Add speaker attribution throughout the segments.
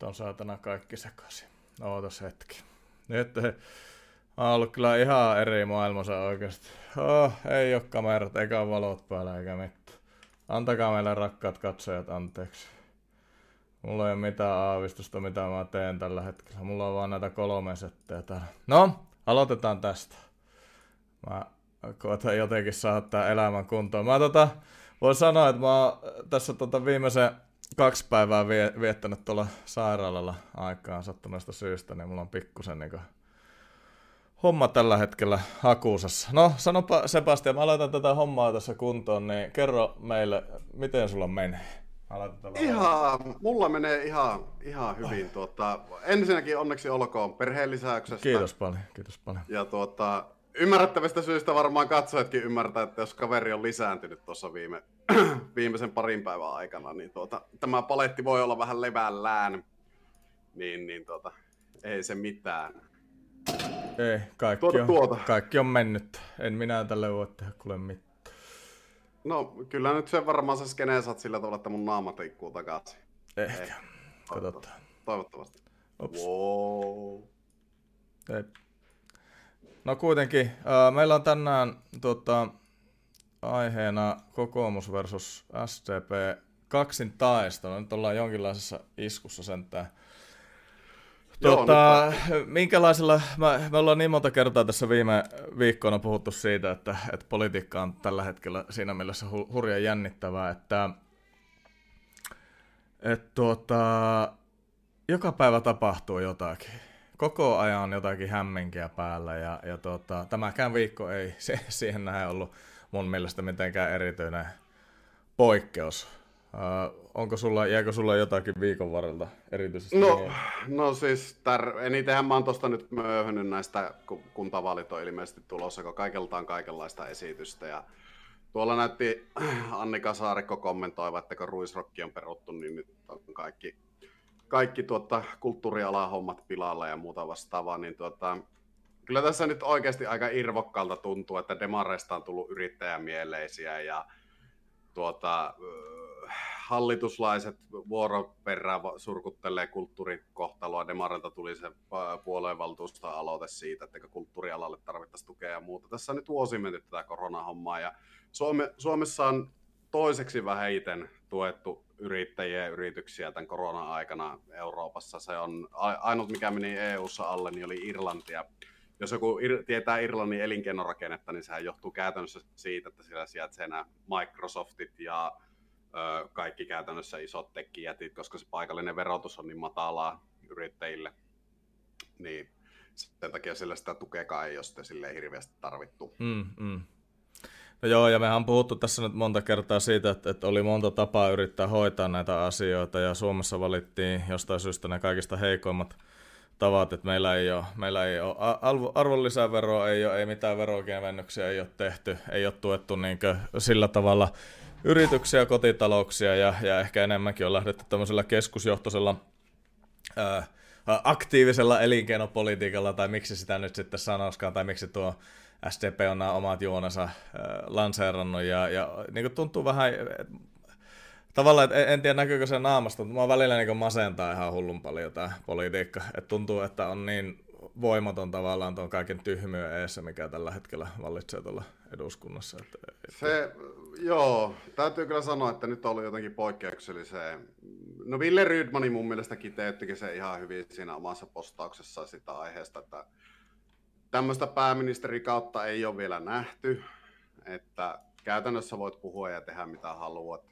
Speaker 1: Nyt on saatana kaikki sekaisin. Ootas hetki. Nyt on ollut kyllä ihan eri maailmassa oikeasti. Oh, ei ole kamerat, eikä ole valot päällä eikä mitään. Antakaa meille rakkaat katsojat anteeksi. Mulla ei ole mitään aavistusta, mitä mä teen tällä hetkellä. Mulla on vaan näitä kolme setteä täällä. No, aloitetaan tästä. Mä koitan jotenkin saada tää elämän kuntoon. Mä tota, voin sanoa, että mä oon tässä tota viimeisen kaksi päivää vie, viettänyt tuolla sairaalalla aikaan sattuneesta syystä, niin mulla on pikkusen niinku homma tällä hetkellä hakuusassa. No, sanopa Sebastian, mä aloitan tätä hommaa tässä kuntoon, niin kerro meille, miten sulla menee?
Speaker 2: Ihan, mulla menee ihan, ihan hyvin. Tuota, ensinnäkin onneksi olkoon perheenlisäyksestä.
Speaker 1: Kiitos paljon, kiitos paljon.
Speaker 2: Ja tuota, ymmärrettävistä syistä varmaan katsojatkin ymmärtää, että jos kaveri on lisääntynyt tuossa viime, viimeisen parin päivän aikana, niin tuota, tämä paletti voi olla vähän levällään. Niin, niin tuota, ei se mitään.
Speaker 1: Ei, kaikki
Speaker 2: Tuota,
Speaker 1: on,
Speaker 2: tuota.
Speaker 1: kaikki on mennyt. En minä tälle voi tehdä kuule mitään.
Speaker 2: No, kyllä nyt sen varmaan sä skeneen saat sillä tavalla, että mun naama tikkuu takaisin.
Speaker 1: Ehkä. Katsotaan.
Speaker 2: Toivottavasti.
Speaker 1: Ups.
Speaker 2: Wow.
Speaker 1: Ei. No kuitenkin, meillä on tänään tota, aiheena kokoomus versus SDP kaksin taistelu. Nyt ollaan jonkinlaisessa iskussa sentään.
Speaker 2: Joo,
Speaker 1: Tota, minkälaisella, mä, me ollaan niin monta kertaa tässä viime viikkoina puhuttu siitä, että, että politiikka on tällä hetkellä siinä mielessä hu- hurja jännittävää, että, että tuota, joka päivä tapahtuu jotakin. Koko ajan jotakin hämminkiä päällä ja, ja tuota, tämäkään viikko ei se, siihen näin ollut mun mielestä mitenkään erityinen poikkeus. Uh, onko sulla, jääkö sulla jotakin viikon varrelta erityisesti?
Speaker 2: No,
Speaker 1: mieleen?
Speaker 2: no siis tär, enitenhän mä oon tosta nyt myöhännyt näistä, kun kuntavaalit on ilmeisesti tulossa, kun kaikelta on kaikenlaista esitystä. Ja tuolla näytti Annika Saarikko kommentoiva, että kun ruisrokki on peruttu, niin nyt on kaikki, kaikki tuota, kulttuurialan hommat pilalla ja muuta vastaavaa. Niin tuota, kyllä tässä nyt oikeasti aika irvokkaalta tuntuu, että demareista on tullut yrittäjämieleisiä ja tuota, hallituslaiset vuoroperään surkuttelee kulttuurikohtaloa. Demarilta tuli se puolueenvaltuuston aloite siitä, että kulttuurialalle tarvittaisiin tukea ja muuta. Tässä on nyt vuosi mennyt tätä koronahommaa ja Suome, Suomessa on toiseksi vähiten tuettu yrittäjiä ja yrityksiä tämän korona-aikana Euroopassa. Se on ainut, mikä meni EU-ssa alle, niin oli Irlanti. Ja jos joku ir- tietää Irlannin elinkeinorakennetta, niin sehän johtuu käytännössä siitä, että siellä sijaitsee nämä Microsoftit ja ö, kaikki käytännössä isot tekijät, koska se paikallinen verotus on niin matalaa yrittäjille. Niin sen takia sillä sitä tukekaan ei ole silleen hirveästi tarvittu.
Speaker 1: Mm, mm. No joo, ja mehän on puhuttu tässä nyt monta kertaa siitä, että, että oli monta tapaa yrittää hoitaa näitä asioita, ja Suomessa valittiin jostain syystä ne kaikista heikoimmat tavat, että meillä ei ole, meillä ei ole arvo- arvonlisäveroa, ei ole, ei mitään verokevennyksiä, ei ole tehty, ei ole tuettu niin sillä tavalla yrityksiä, kotitalouksia, ja, ja ehkä enemmänkin on lähdetty tämmöisellä keskusjohtoisella ää, aktiivisella elinkeinopolitiikalla, tai miksi sitä nyt sitten sanoiskaan, tai miksi tuo SDP on nämä omat juonensa äh, lanseerannut, ja, ja niin kuin tuntuu vähän, et, tavallaan, että en, tiedä näkyykö se naamasta, mutta mua välillä niin masentaa ihan hullun paljon tämä politiikka, että tuntuu, että on niin voimaton tavallaan tuon kaiken tyhmyön eessä, mikä tällä hetkellä vallitsee tuolla eduskunnassa. Että, että...
Speaker 2: Se, joo, täytyy kyllä sanoa, että nyt on ollut jotenkin poikkeukselliseen. No Ville Rydmani mun mielestä kiteyttikin se ihan hyvin siinä omassa postauksessaan sitä aiheesta, että tämmöistä pääministerikautta ei ole vielä nähty, että käytännössä voit puhua ja tehdä mitä haluat.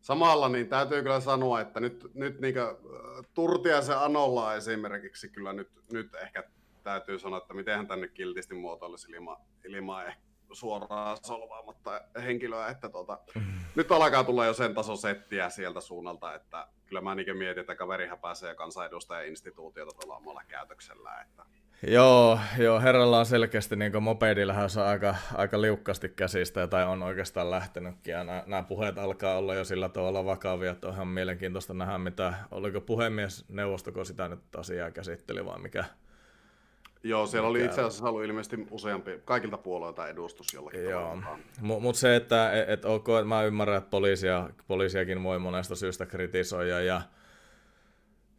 Speaker 2: Samalla niin täytyy kyllä sanoa, että nyt, nyt niin Turtiaisen Anolla esimerkiksi kyllä nyt, nyt ehkä täytyy sanoa, että miten hän tänne kiltisti muotoilisi ilman, ehkä suoraan solvaamatta henkilöä, että tuota, mm. nyt alkaa tulla jo sen taso settiä sieltä suunnalta, että kyllä mä niin mietin, että kaverihan pääsee kansanedustajan instituutiota tuolla omalla käytöksellä. Että...
Speaker 1: Joo, joo, herralla on selkeästi niin mopedilla on aika, aika liukkasti käsistä, tai on oikeastaan lähtenytkin, ja nämä, nämä puheet alkaa olla jo sillä tavalla vakavia, että on ihan mielenkiintoista nähdä, mitä, oliko puhemies neuvostoko sitä nyt asiaa käsitteli, vai mikä,
Speaker 2: Joo, siellä oli itse asiassa ollut ilmeisesti useampi, kaikilta puolueilta edustus jollakin Joo.
Speaker 1: Mutta mut se, että et, et, ok, mä ymmärrän, että poliisia, poliisiakin voi monesta syystä kritisoida ja,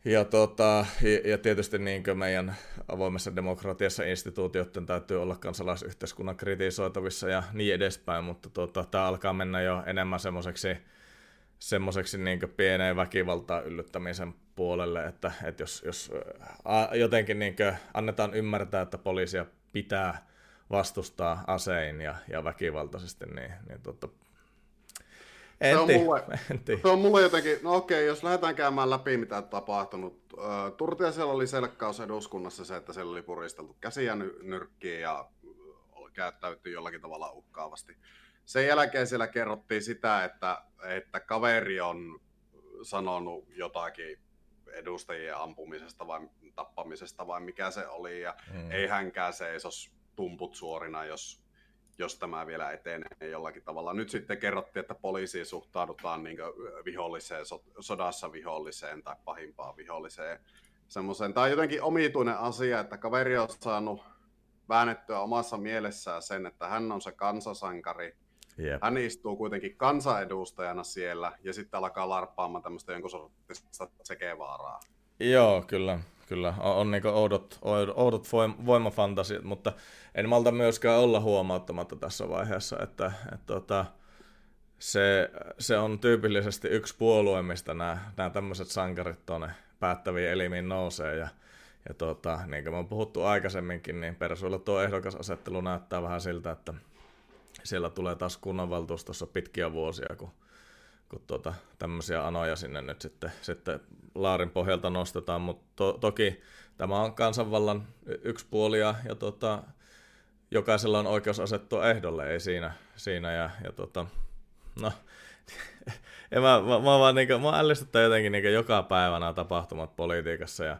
Speaker 1: ja, tota, ja, ja tietysti niin meidän avoimessa demokratiassa instituutioiden täytyy olla kansalaisyhteiskunnan kritisoitavissa ja niin edespäin, mutta tota, tämä alkaa mennä jo enemmän semmoiseksi semmoiseksi niin pieneen väkivaltaan yllyttämisen puolelle, että, että jos, jos a, jotenkin niin annetaan ymmärtää, että poliisia pitää vastustaa asein ja, ja väkivaltaisesti, niin, niin tota,
Speaker 2: en se, on mulle, se on mulle jotenkin, no okei, jos lähdetään käymään läpi, mitä on tapahtunut. Turtiasella oli selkkaus eduskunnassa se, että siellä oli puristeltu käsiä nyrkkiä ja käyttäytyi jollakin tavalla uhkaavasti. Sen jälkeen siellä kerrottiin sitä, että, että kaveri on sanonut jotakin edustajien ampumisesta vai tappamisesta vai mikä se oli, ja mm. ei hänkään seisos tumput suorina, jos, jos tämä vielä etenee jollakin tavalla. Nyt sitten kerrottiin, että poliisiin suhtaudutaan niin viholliseen, sodassa viholliseen tai pahimpaan viholliseen. Semmoisen. Tämä on jotenkin omituinen asia, että kaveri on saanut väännettyä omassa mielessään sen, että hän on se kansasankari, Yep. Hän istuu kuitenkin kansanedustajana siellä ja sitten alkaa larppaamaan tämmöistä jonkun sortista sekevaaraa.
Speaker 1: Joo, kyllä. Kyllä, on, on niin oudot, oudot voimafantasiat, mutta en malta myöskään olla huomauttamatta tässä vaiheessa, että, että että tota, se, se on tyypillisesti yksi puolue, mistä nämä, nämä tämmöiset sankarit tuonne päättäviin elimiin nousee. Ja, ja tota, niin kuin me on puhuttu aikaisemminkin, niin Persuilla tuo ehdokasasettelu näyttää vähän siltä, että siellä tulee taas kunnanvaltuustossa pitkiä vuosia, kun, kun tuota, tämmöisiä anoja sinne nyt sitten, sitten laarin pohjalta nostetaan, mutta to, toki tämä on kansanvallan yksi puoli ja, ja tota, jokaisella on oikeus asettua ehdolle, ei siinä, siinä ja, ja tota, no, ja mä, mä, mä, vaan niin kuin, mä ällistyttää jotenkin niin joka päivä nämä tapahtumat politiikassa ja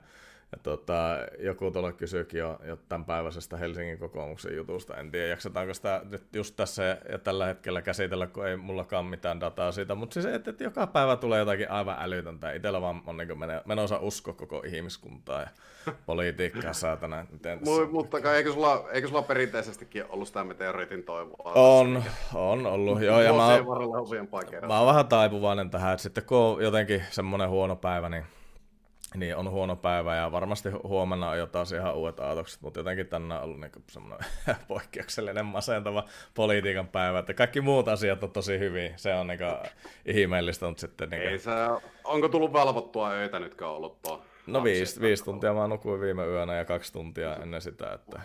Speaker 1: ja tota, joku tuolla kysyykin jo, jo tämän päiväisestä Helsingin kokoomuksen jutusta. En tiedä, jaksetaanko sitä nyt just tässä ja tällä hetkellä käsitellä, kun ei mullakaan mitään dataa siitä. Mutta siis, että, että joka päivä tulee jotakin aivan älytöntä. Itsellä vaan on niin menossa usko koko ihmiskuntaa ja politiikkaa saatana. Miten
Speaker 2: M- mutta eikö sulla, eikö sulla perinteisestikin ollut sitä meteoriitin toivoa?
Speaker 1: On, on ollut. Joo, ja mä,
Speaker 2: mä,
Speaker 1: mä oon vähän taipuvainen tähän, että sitten kun on jotenkin semmoinen huono päivä, niin niin on huono päivä ja varmasti huomenna on jo taas ihan uudet aatokset, mutta jotenkin tänään on ollut niin semmoinen poikkeuksellinen masentava politiikan päivä, että kaikki muut asiat on tosi hyvin, se on niin ihmeellistä, mutta sitten... Niin
Speaker 2: Ei se, onko tullut valvottua öitä nyt ollut tuo?
Speaker 1: No viisi, viisi tuntia mä nukuin viime yönä ja kaksi tuntia ennen sitä, että...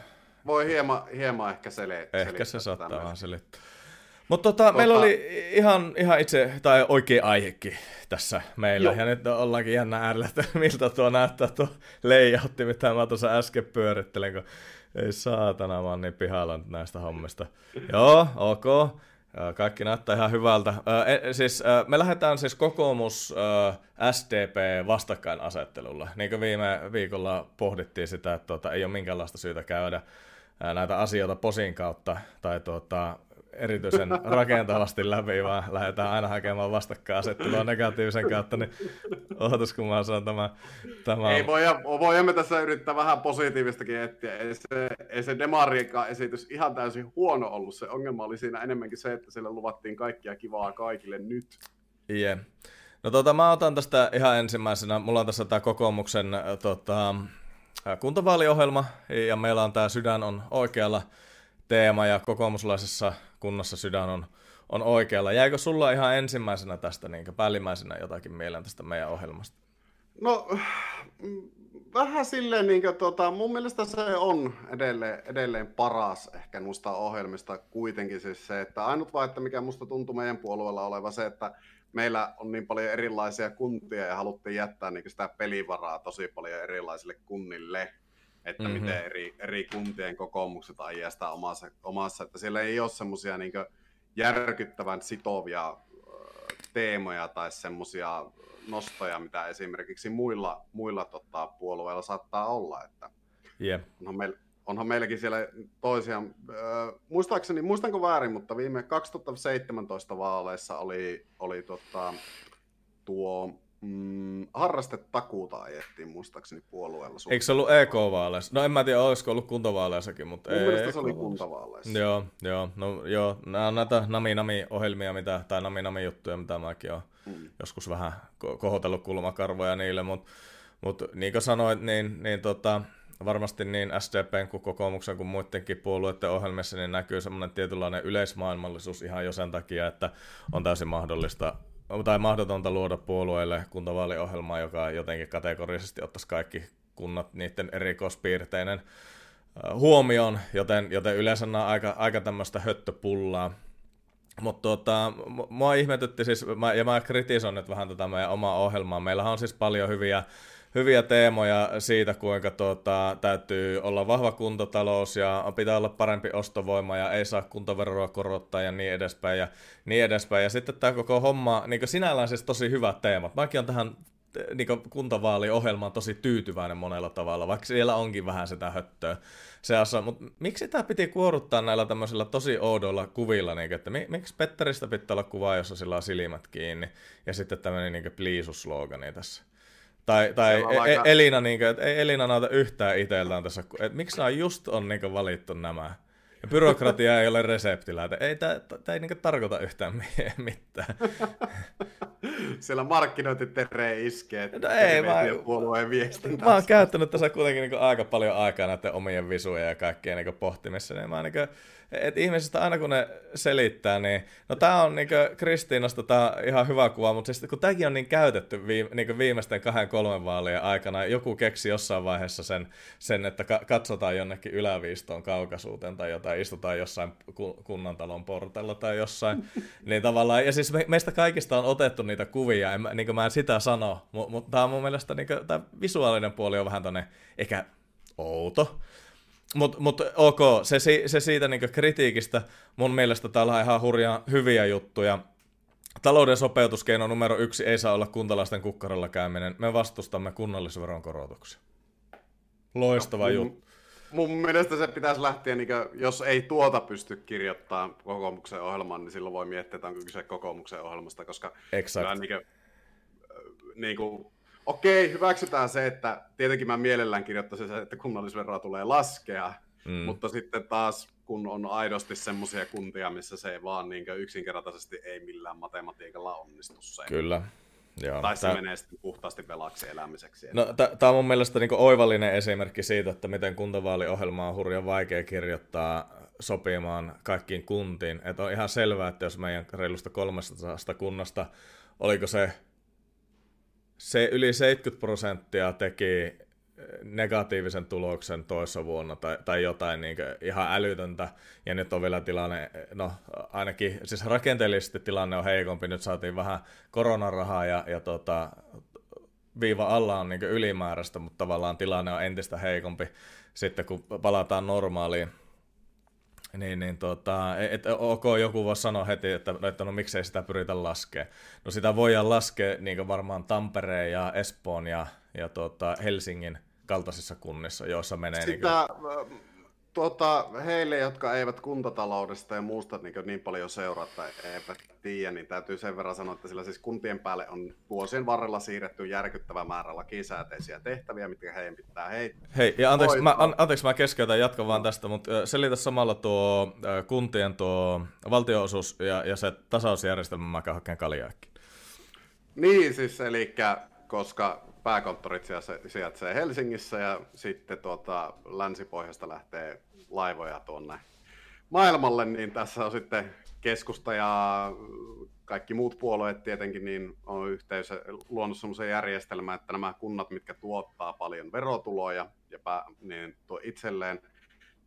Speaker 2: Voi hieman, hieman ehkä selittää.
Speaker 1: Ehkä se saattaa vähän selittää. Mutta tota, tota, meillä oli ihan, ihan itse, tai oikea aihekin tässä meillä. Joo. Ja nyt ollaankin jännä äärellä, että miltä tuo näyttää tuo layoutti, mitä mä tuossa äsken pyörittelin, kun ei saatana, mä oon niin pihalla näistä hommista. Joo, ok. Kaikki näyttää ihan hyvältä. E, siis, me lähdetään siis kokoomus SDP vastakkainasettelulla. Niin kuin viime viikolla pohdittiin sitä, että tuota, ei ole minkäänlaista syytä käydä näitä asioita posin kautta tai tuota, erityisen rakentavasti läpi, vaan lähdetään aina hakemaan vastakkainasettelua negatiivisen kautta, niin ootas kun mä sanon tämä... tämä...
Speaker 2: Ei voi, voimme tässä yrittää vähän positiivistakin etsiä. Ei se, ei se Demariikan esitys ihan täysin huono ollut. Se ongelma oli siinä enemmänkin se, että sille luvattiin kaikkia kivaa kaikille nyt.
Speaker 1: Yeah. No tota, mä otan tästä ihan ensimmäisenä, mulla on tässä tämä kokoomuksen tota, kuntavaaliohjelma, ja meillä on tämä sydän on oikealla teema, ja kokoomuslaisessa kunnassa sydän on, on oikealla. Jäikö sulla ihan ensimmäisenä tästä, niin päällimmäisenä jotakin mieleen tästä meidän ohjelmasta?
Speaker 2: No, vähän silleen, niin kuin, tota, mun mielestä se on edelleen, edelleen paras ehkä noista ohjelmista kuitenkin siis se, että ainut vaan, että mikä musta tuntuu meidän puolueella oleva se, että meillä on niin paljon erilaisia kuntia ja haluttiin jättää niin sitä pelivaraa tosi paljon erilaisille kunnille, että mm-hmm. miten eri, eri kuntien kokoomukset ajaa sitä omassa, omassa, että siellä ei ole semmoisia niin järkyttävän sitovia teemoja tai semmoisia nostoja, mitä esimerkiksi muilla, muilla tota, puolueilla saattaa olla. Että
Speaker 1: yeah.
Speaker 2: onhan, meil, onhan meilläkin siellä toisia, äh, muistaakseni, muistanko väärin, mutta viime 2017 vaaleissa oli, oli tota, tuo mm, harrastetakuuta ajettiin muistaakseni puolueella.
Speaker 1: Eikö se ollut EK-vaaleissa? No en mä tiedä, olisiko ollut kuntavaaleissakin, mutta
Speaker 2: Mun mielestä se oli kuntavaaleissa.
Speaker 1: Joo, joo, no joo, nämä on näitä nami-nami-ohjelmia, mitä, tai nami-nami-juttuja, mitä mäkin olen mm. joskus vähän kohotellut kulmakarvoja niille, mutta mut, niin kuin sanoit, niin, niin tota, varmasti niin SDPn kuin kokoomuksen kuin muidenkin puolueiden ohjelmissa niin näkyy semmoinen tietynlainen yleismaailmallisuus ihan jo sen takia, että on täysin mahdollista tai mahdotonta luoda puolueelle kuntavaaliohjelmaa, joka jotenkin kategorisesti ottaisi kaikki kunnat niiden erikoispiirteinen huomioon, joten, joten yleensä on aika, aika tämmöistä höttöpullaa. Mutta tuota, mua ihmetytti siis, ja mä kritisoin nyt vähän tätä meidän omaa ohjelmaa. Meillähän on siis paljon hyviä hyviä teemoja siitä, kuinka tuota, täytyy olla vahva kuntatalous ja pitää olla parempi ostovoima ja ei saa kuntaveroa korottaa ja niin edespäin ja niin edespäin. Ja sitten tämä koko homma, niin sinällään siis tosi hyvät teemat. Mäkin on tähän niin kuntavaaliohjelmaan tosi tyytyväinen monella tavalla, vaikka siellä onkin vähän sitä höttöä seassa. Mutta miksi tämä piti kuoruttaa näillä tämmöisillä tosi oudoilla kuvilla, niin, että miksi Petteristä pitää olla kuva, jossa sillä on silmät kiinni, ja sitten tämmöinen niin pliisuslogani tässä? Tai, tai e- aika... Elina, niin kuin, että ei Elina näytä yhtään itseltään tässä, että miksi nämä just on niin kuin, valittu nämä. Ja byrokratia ei ole reseptillä, että ei, tämä, tämä ei niin tarkoita yhtään mitään.
Speaker 2: Siellä markkinointitere iskee,
Speaker 1: no ei,
Speaker 2: mä, puolueen
Speaker 1: Mä oon käyttänyt tässä kuitenkin niin aika paljon aikaa näiden omien visuja ja kaikkien niin pohtimissa, niin mä niin kuin, että ihmisistä aina kun ne selittää, niin no tää on niinku Kristiinasta tää on ihan hyvä kuva, mutta siis kun tämäkin on niin käytetty viime, niinku viimeisten kahden kolmen vaalien aikana, joku keksi jossain vaiheessa sen, sen että ka- katsotaan jonnekin yläviistoon kaukaisuuteen tai jotain, istutaan jossain kunnantalon portalla tai jossain, niin tavallaan, ja siis me, meistä kaikista on otettu niitä kuvia, en, niin mä en sitä sano, mutta mut tämä on mun mielestä, niin tämä visuaalinen puoli on vähän tonne, ehkä outo, mutta mut, ok, se, se siitä niinku kritiikistä, mun mielestä täällä on ihan hurjaa hyviä juttuja. Talouden sopeutuskeino numero yksi ei saa olla kuntalaisten kukkarolla käyminen. Me vastustamme kunnallisveron korotuksia. Loistava no, juttu.
Speaker 2: Mun mielestä se pitäisi lähteä, niin kuin, jos ei tuota pysty kirjoittamaan kokoomuksen ohjelmaan, niin silloin voi miettiä, että onko kyse kokoomuksen ohjelmasta, koska
Speaker 1: exact.
Speaker 2: niin kuin, niin kuin, okei, hyväksytään se, että tietenkin mä mielellään kirjoittaisin se, että kunnallisveroa tulee laskea, mm. mutta sitten taas kun on aidosti semmoisia kuntia, missä se ei vaan niin yksinkertaisesti ei millään matematiikalla onnistu se.
Speaker 1: Kyllä.
Speaker 2: Joo, tai se tää... menee sitten puhtaasti velaksi elämiseksi.
Speaker 1: No, tämä on mun mielestä niin oivallinen esimerkki siitä, että miten kuntavaaliohjelma on hurjan vaikea kirjoittaa sopimaan kaikkiin kuntiin. Että on ihan selvää, että jos meidän reilusta 300 kunnasta, oliko se se yli 70 prosenttia teki eh, negatiivisen tuloksen toissa vuonna tai, tai jotain niin ihan älytöntä. Ja nyt on vielä tilanne, no ainakin siis rakenteellisesti tilanne on heikompi. Nyt saatiin vähän koronarahaa ja, ja tota, viiva alla on niin ylimääräistä, mutta tavallaan tilanne on entistä heikompi sitten kun palataan normaaliin niin, niin tota, et, ok, joku voi sanoa heti, että, että no miksei sitä pyritä laskea. No sitä voidaan laskea niin varmaan Tampereen ja Espoon ja, ja tota, Helsingin kaltaisissa kunnissa, joissa menee...
Speaker 2: Sitä, niin tuota, heille, jotka eivät kuntataloudesta ja muusta niin, niin paljon seuraa tai eivät tiedä, niin täytyy sen verran sanoa, että sillä siis kuntien päälle on vuosien varrella siirretty järkyttävä määrä lakisääteisiä tehtäviä, mitkä heidän pitää hei.
Speaker 1: Hei, ja anteeksi, mä, an, anteeksi, mä keskeytän, jatkan vaan tästä, mutta selitä samalla tuo kuntien tuo valtionosuus ja, ja se tasausjärjestelmä, mä haken kaljaakin.
Speaker 2: Niin, siis eli koska pääkonttorit sijaitsee Helsingissä ja sitten tuota, länsipohjasta lähtee laivoja tuonne maailmalle, niin tässä on sitten keskusta ja kaikki muut puolueet tietenkin niin on yhteys luonut sellaisen järjestelmän, että nämä kunnat, mitkä tuottaa paljon verotuloja ja pää, niin tuo itselleen,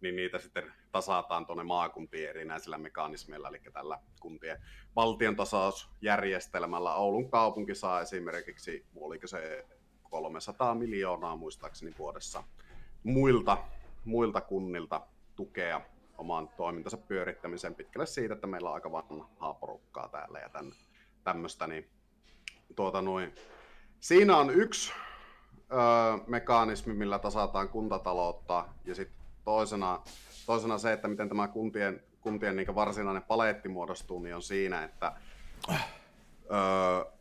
Speaker 2: niin niitä sitten tasataan tuonne maakuntien erinäisillä mekanismeilla, eli tällä kuntien valtion tasausjärjestelmällä. Oulun kaupunki saa esimerkiksi, oliko se 300 miljoonaa muistaakseni vuodessa muilta, muilta kunnilta tukea oman toimintansa pyörittämiseen pitkälle siitä, että meillä on aika vanhaa porukkaa täällä ja tämän, tämmöistä. Niin, tuota noin. Siinä on yksi ö, mekanismi, millä tasataan kuntataloutta ja sitten toisena, toisena se, että miten tämä kuntien, kuntien niin varsinainen paletti muodostuu, niin on siinä, että ö,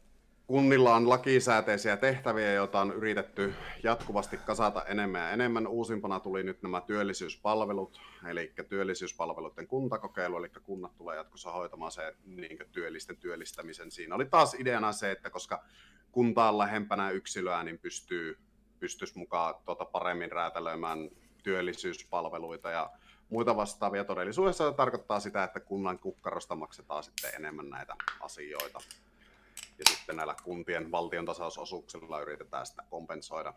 Speaker 2: kunnilla on lakisääteisiä tehtäviä, joita on yritetty jatkuvasti kasata enemmän ja enemmän. Uusimpana tuli nyt nämä työllisyyspalvelut, eli työllisyyspalveluiden kuntakokeilu, eli kunnat tulee jatkossa hoitamaan se niin työllisten työllistämisen. Siinä oli taas ideana se, että koska kunta on lähempänä yksilöä, niin pystyy, pystyisi mukaan tuota paremmin räätälöimään työllisyyspalveluita ja muita vastaavia. Todellisuudessa se tarkoittaa sitä, että kunnan kukkarosta maksetaan sitten enemmän näitä asioita ja sitten näillä kuntien valtion tasausosuuksilla yritetään sitä kompensoida.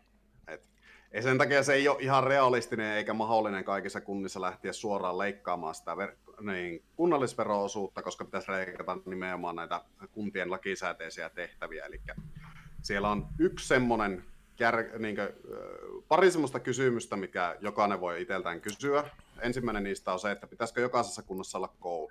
Speaker 2: Et ei sen takia se ei ole ihan realistinen eikä mahdollinen kaikissa kunnissa lähteä suoraan leikkaamaan sitä ver- niin, kunnallisvero-osuutta, koska pitäisi leikata nimenomaan näitä kuntien lakisääteisiä tehtäviä. Eli siellä on yksi semmoinen kär, niin kuin, pari semmoista kysymystä, mikä jokainen voi itseltään kysyä. Ensimmäinen niistä on se, että pitäisikö jokaisessa kunnassa olla koulu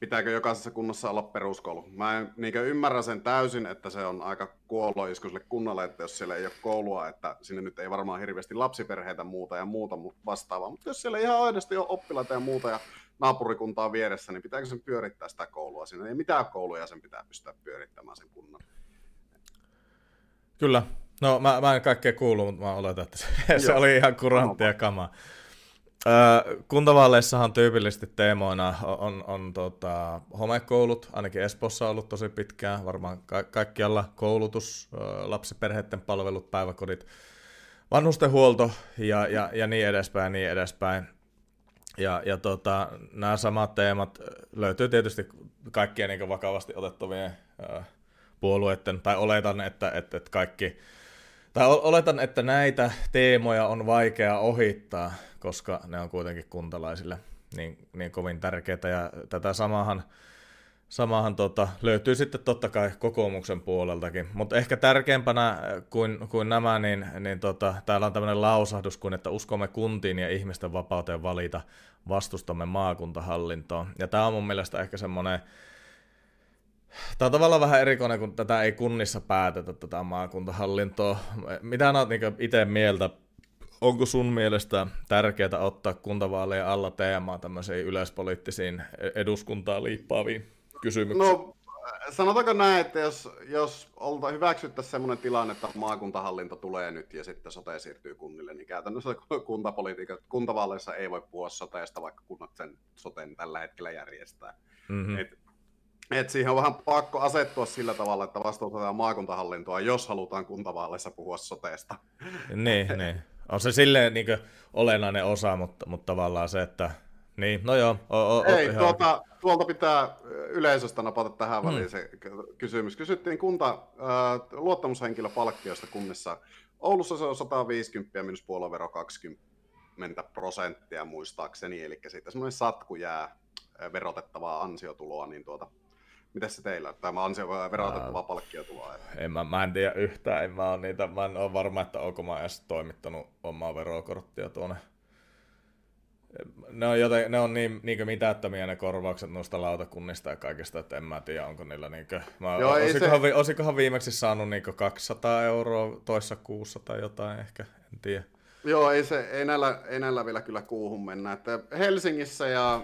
Speaker 2: pitääkö jokaisessa kunnassa olla peruskoulu. Mä en niin ymmärrä sen täysin, että se on aika kuoloisku sille kunnalle, että jos siellä ei ole koulua, että sinne nyt ei varmaan hirveästi lapsiperheitä muuta ja muuta vastaavaa. Mutta jos siellä ihan aidosti on oppilaita ja muuta ja naapurikuntaa vieressä, niin pitääkö sen pyörittää sitä koulua sinne? Ei mitään kouluja sen pitää pystyä pyörittämään sen kunnan.
Speaker 1: Kyllä. No mä, mä en kaikkea kuulu, mutta mä oletan, että se, se oli ihan kuranttia kamaa. Kuntavaaleissahan tyypillisesti teemoina on, on, on tota, homekoulut, ainakin Espossa on ollut tosi pitkään, varmaan ka- kaikkialla koulutus, lapsiperheiden palvelut, päiväkodit, vanhustenhuolto ja, ja, ja niin edespäin, niin edespäin. Ja, ja tota, nämä samat teemat löytyy tietysti kaikkien niin vakavasti otettavien puolueiden, tai oletan, että, että, että kaikki tai oletan, että näitä teemoja on vaikea ohittaa, koska ne on kuitenkin kuntalaisille niin, niin kovin tärkeitä. Ja tätä samahan, samahan tota, löytyy sitten totta kai kokoomuksen puoleltakin. Mutta ehkä tärkeämpänä kuin, kuin nämä, niin, niin tota, täällä on tämmöinen lausahdus kuin, että uskomme kuntiin ja ihmisten vapauteen valita, vastustamme maakuntahallintoon. Ja tämä on mun mielestä ehkä semmoinen Tämä on tavallaan vähän erikoinen, kun tätä ei kunnissa päätetä, tätä maakuntahallintoa. Mitä olet niin itse mieltä? Onko sun mielestä tärkeää ottaa kuntavaaleja alla teemaa tämmöisiin yleispoliittisiin eduskuntaan liippaaviin kysymyksiin?
Speaker 2: No, sanotaanko näin, että jos, jos olta hyväksyttäisiin sellainen tilanne, että maakuntahallinto tulee nyt ja sitten sote siirtyy kunnille, niin käytännössä kuntapolitiikat, kuntavaaleissa ei voi puhua soteesta, vaikka kunnat sen soten tällä hetkellä järjestää. Mm-hmm. Et et siihen on vähän pakko asettua sillä tavalla, että vastuutetaan maakuntahallintoa, jos halutaan kuntavaaleissa puhua soteesta.
Speaker 1: Niin, niin. On se silleen niin olennainen osa, mutta, mutta tavallaan se, että niin, no joo. O, o,
Speaker 2: Ei, ihan... tuota, tuolta pitää yleisöstä napata tähän hmm. väliin se kysymys. Kysyttiin kunta äh, luottamushenkilöpalkkioista kunnissa. Oulussa se on 150 minus puoluevero 20 prosenttia muistaakseni, eli siitä semmoinen satku jää verotettavaa ansiotuloa, niin tuota, Miten se teillä? Tämä ansio verotettavaa palkkiotuloa.
Speaker 1: En mä, mä en tiedä yhtään. En mä, niitä, mä en ole varma, että onko mä edes toimittanut omaa verokorttia tuonne. Ne on, joten, ne on niin, niin mitättömiä ne korvaukset noista lautakunnista ja kaikista, että en mä tiedä, onko niillä niin kuin, mä, Joo, olisikohan, se... olisikohan viimeksi saanut niin 200 euroa toissa kuussa tai jotain ehkä, en tiedä.
Speaker 2: Joo, ei, se, ei, näillä, ei näillä vielä kyllä kuuhun mennä. Että Helsingissä ja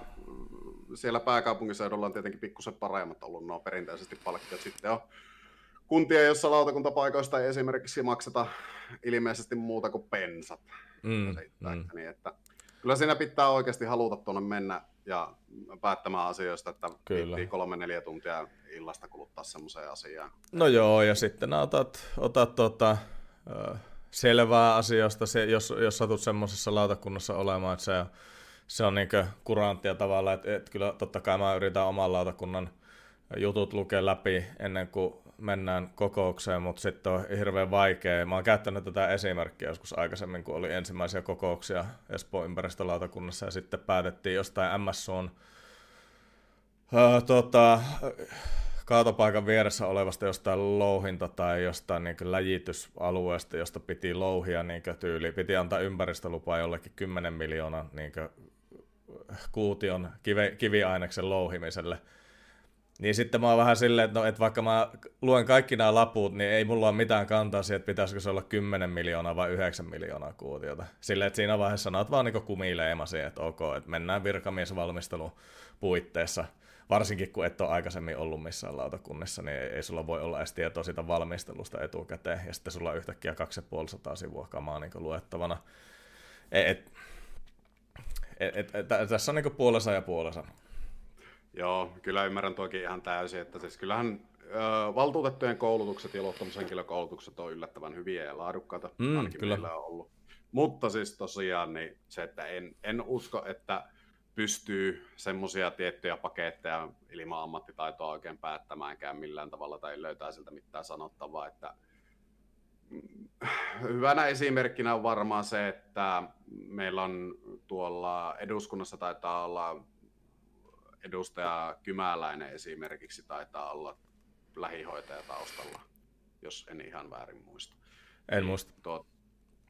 Speaker 2: siellä pääkaupunkiseudulla on tietenkin pikkusen paremmat ollut nuo perinteisesti palkkiot. Sitten on kuntia, joissa lautakuntapaikoista ei esimerkiksi makseta ilmeisesti muuta kuin pensat. Mm, mm. Niin, että kyllä siinä pitää oikeasti haluta tuonne mennä ja päättämään asioista, että kyllä. kolme neljä tuntia illasta kuluttaa semmoiseen asiaan.
Speaker 1: No joo, ja sitten otat, otat tota, selvää asioista, se, jos, jos satut semmoisessa lautakunnassa olemaan, että se on se on niin kuranttia tavalla, että, että kyllä totta kai mä yritän oman lautakunnan jutut lukea läpi ennen kuin mennään kokoukseen, mutta sitten on hirveän vaikea. Mä oon käyttänyt tätä esimerkkiä joskus aikaisemmin, kun oli ensimmäisiä kokouksia Espoon ympäristölautakunnassa ja sitten päätettiin jostain MSUn uh, tota, kaatopaikan vieressä olevasta jostain louhinta tai jostain niin läjitysalueesta, josta piti louhia niin tyyli. Piti antaa ympäristölupaa jollekin 10 miljoonaa niin kuution kivi, kiviaineksen louhimiselle. Niin sitten mä oon vähän silleen, että, no, että vaikka mä luen kaikki nämä laput, niin ei mulla ole mitään kantaa siihen, että pitäisikö se olla 10 miljoonaa vai 9 miljoonaa kuutiota. Silleen, että siinä vaiheessa sanot vaan niin kumileimasi, että ok, että mennään virkamiesvalmistelun puitteissa – varsinkin kun et ole aikaisemmin ollut missään lautakunnissa, niin ei, sulla voi olla edes tietoa siitä valmistelusta etukäteen, ja sitten sulla on yhtäkkiä 2500 sivua kamaa niin luettavana. Et, et, et, et, tässä on niin puolesa ja puolesa.
Speaker 2: Joo, kyllä ymmärrän toki ihan täysin, että siis kyllähän ö, valtuutettujen koulutukset ja luottamushenkilökoulutukset on yllättävän hyviä ja laadukkaita, mm, ainakin kyllä. meillä on ollut. Mutta siis tosiaan niin se, että en, en usko, että pystyy semmoisia tiettyjä paketteja ilman ammattitaitoa oikein päättämäänkään millään tavalla tai löytää siltä mitään sanottavaa. Että mm, hyvänä esimerkkinä on varmaan se, että meillä on tuolla eduskunnassa taitaa olla edustaja Kymäläinen esimerkiksi taitaa olla lähihoitaja taustalla, jos en ihan väärin muista.
Speaker 1: En muista.
Speaker 2: Tuo,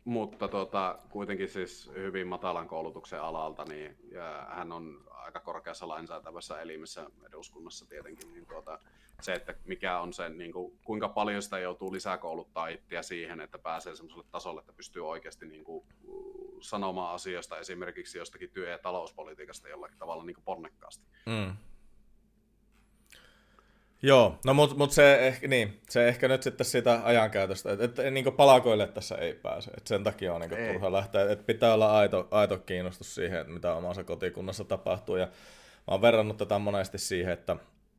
Speaker 2: mutta tota, kuitenkin siis hyvin matalan koulutuksen alalta, niin ja hän on aika korkeassa lainsäätävässä elimessä eduskunnassa tietenkin, niin tuota, se, että mikä on se, niin kuin, kuinka paljon sitä joutuu lisäkouluttaa itseä siihen, että pääsee sellaiselle tasolle, että pystyy oikeasti niin kuin, sanomaan asioista esimerkiksi jostakin työ- ja talouspolitiikasta jollakin tavalla niin kuin ponnekkaasti. Mm.
Speaker 1: Joo, no mutta mut se, ehkä, niin, se ehkä nyt sitten sitä ajankäytöstä, että et, et, niin palakoille tässä ei pääse, että sen takia on niin turha lähteä, että pitää olla aito, aito kiinnostus siihen, että mitä omassa kotikunnassa tapahtuu, ja mä oon verrannut tätä monesti siihen, että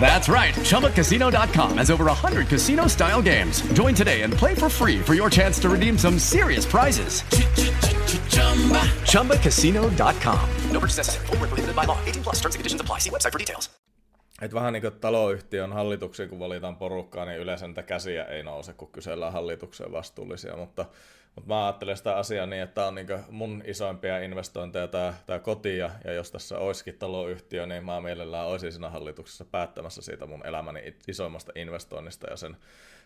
Speaker 3: That's right. ChumbaCasino.com has over 100 casino style games. Join today and play for free for your chance to redeem some serious prizes. ChumbaCasino.com. No purchase necessary. Full prohibited by law. 18 plus terms and conditions apply. See website for details.
Speaker 1: Et vähän niin kuin taloyhtiön hallituksiin, kun valitaan porukkaa, niin yleensä niitä käsiä ei nouse, kun kysellään hallitukseen vastuullisia, mutta mutta mä ajattelen sitä asiaa niin, että tämä on niinku mun isoimpia investointeja tämä, tämä koti, ja, ja jos tässä olisikin taloyhtiö, niin mä mielellään olisin siinä hallituksessa päättämässä siitä mun elämäni isoimmasta investoinnista ja sen,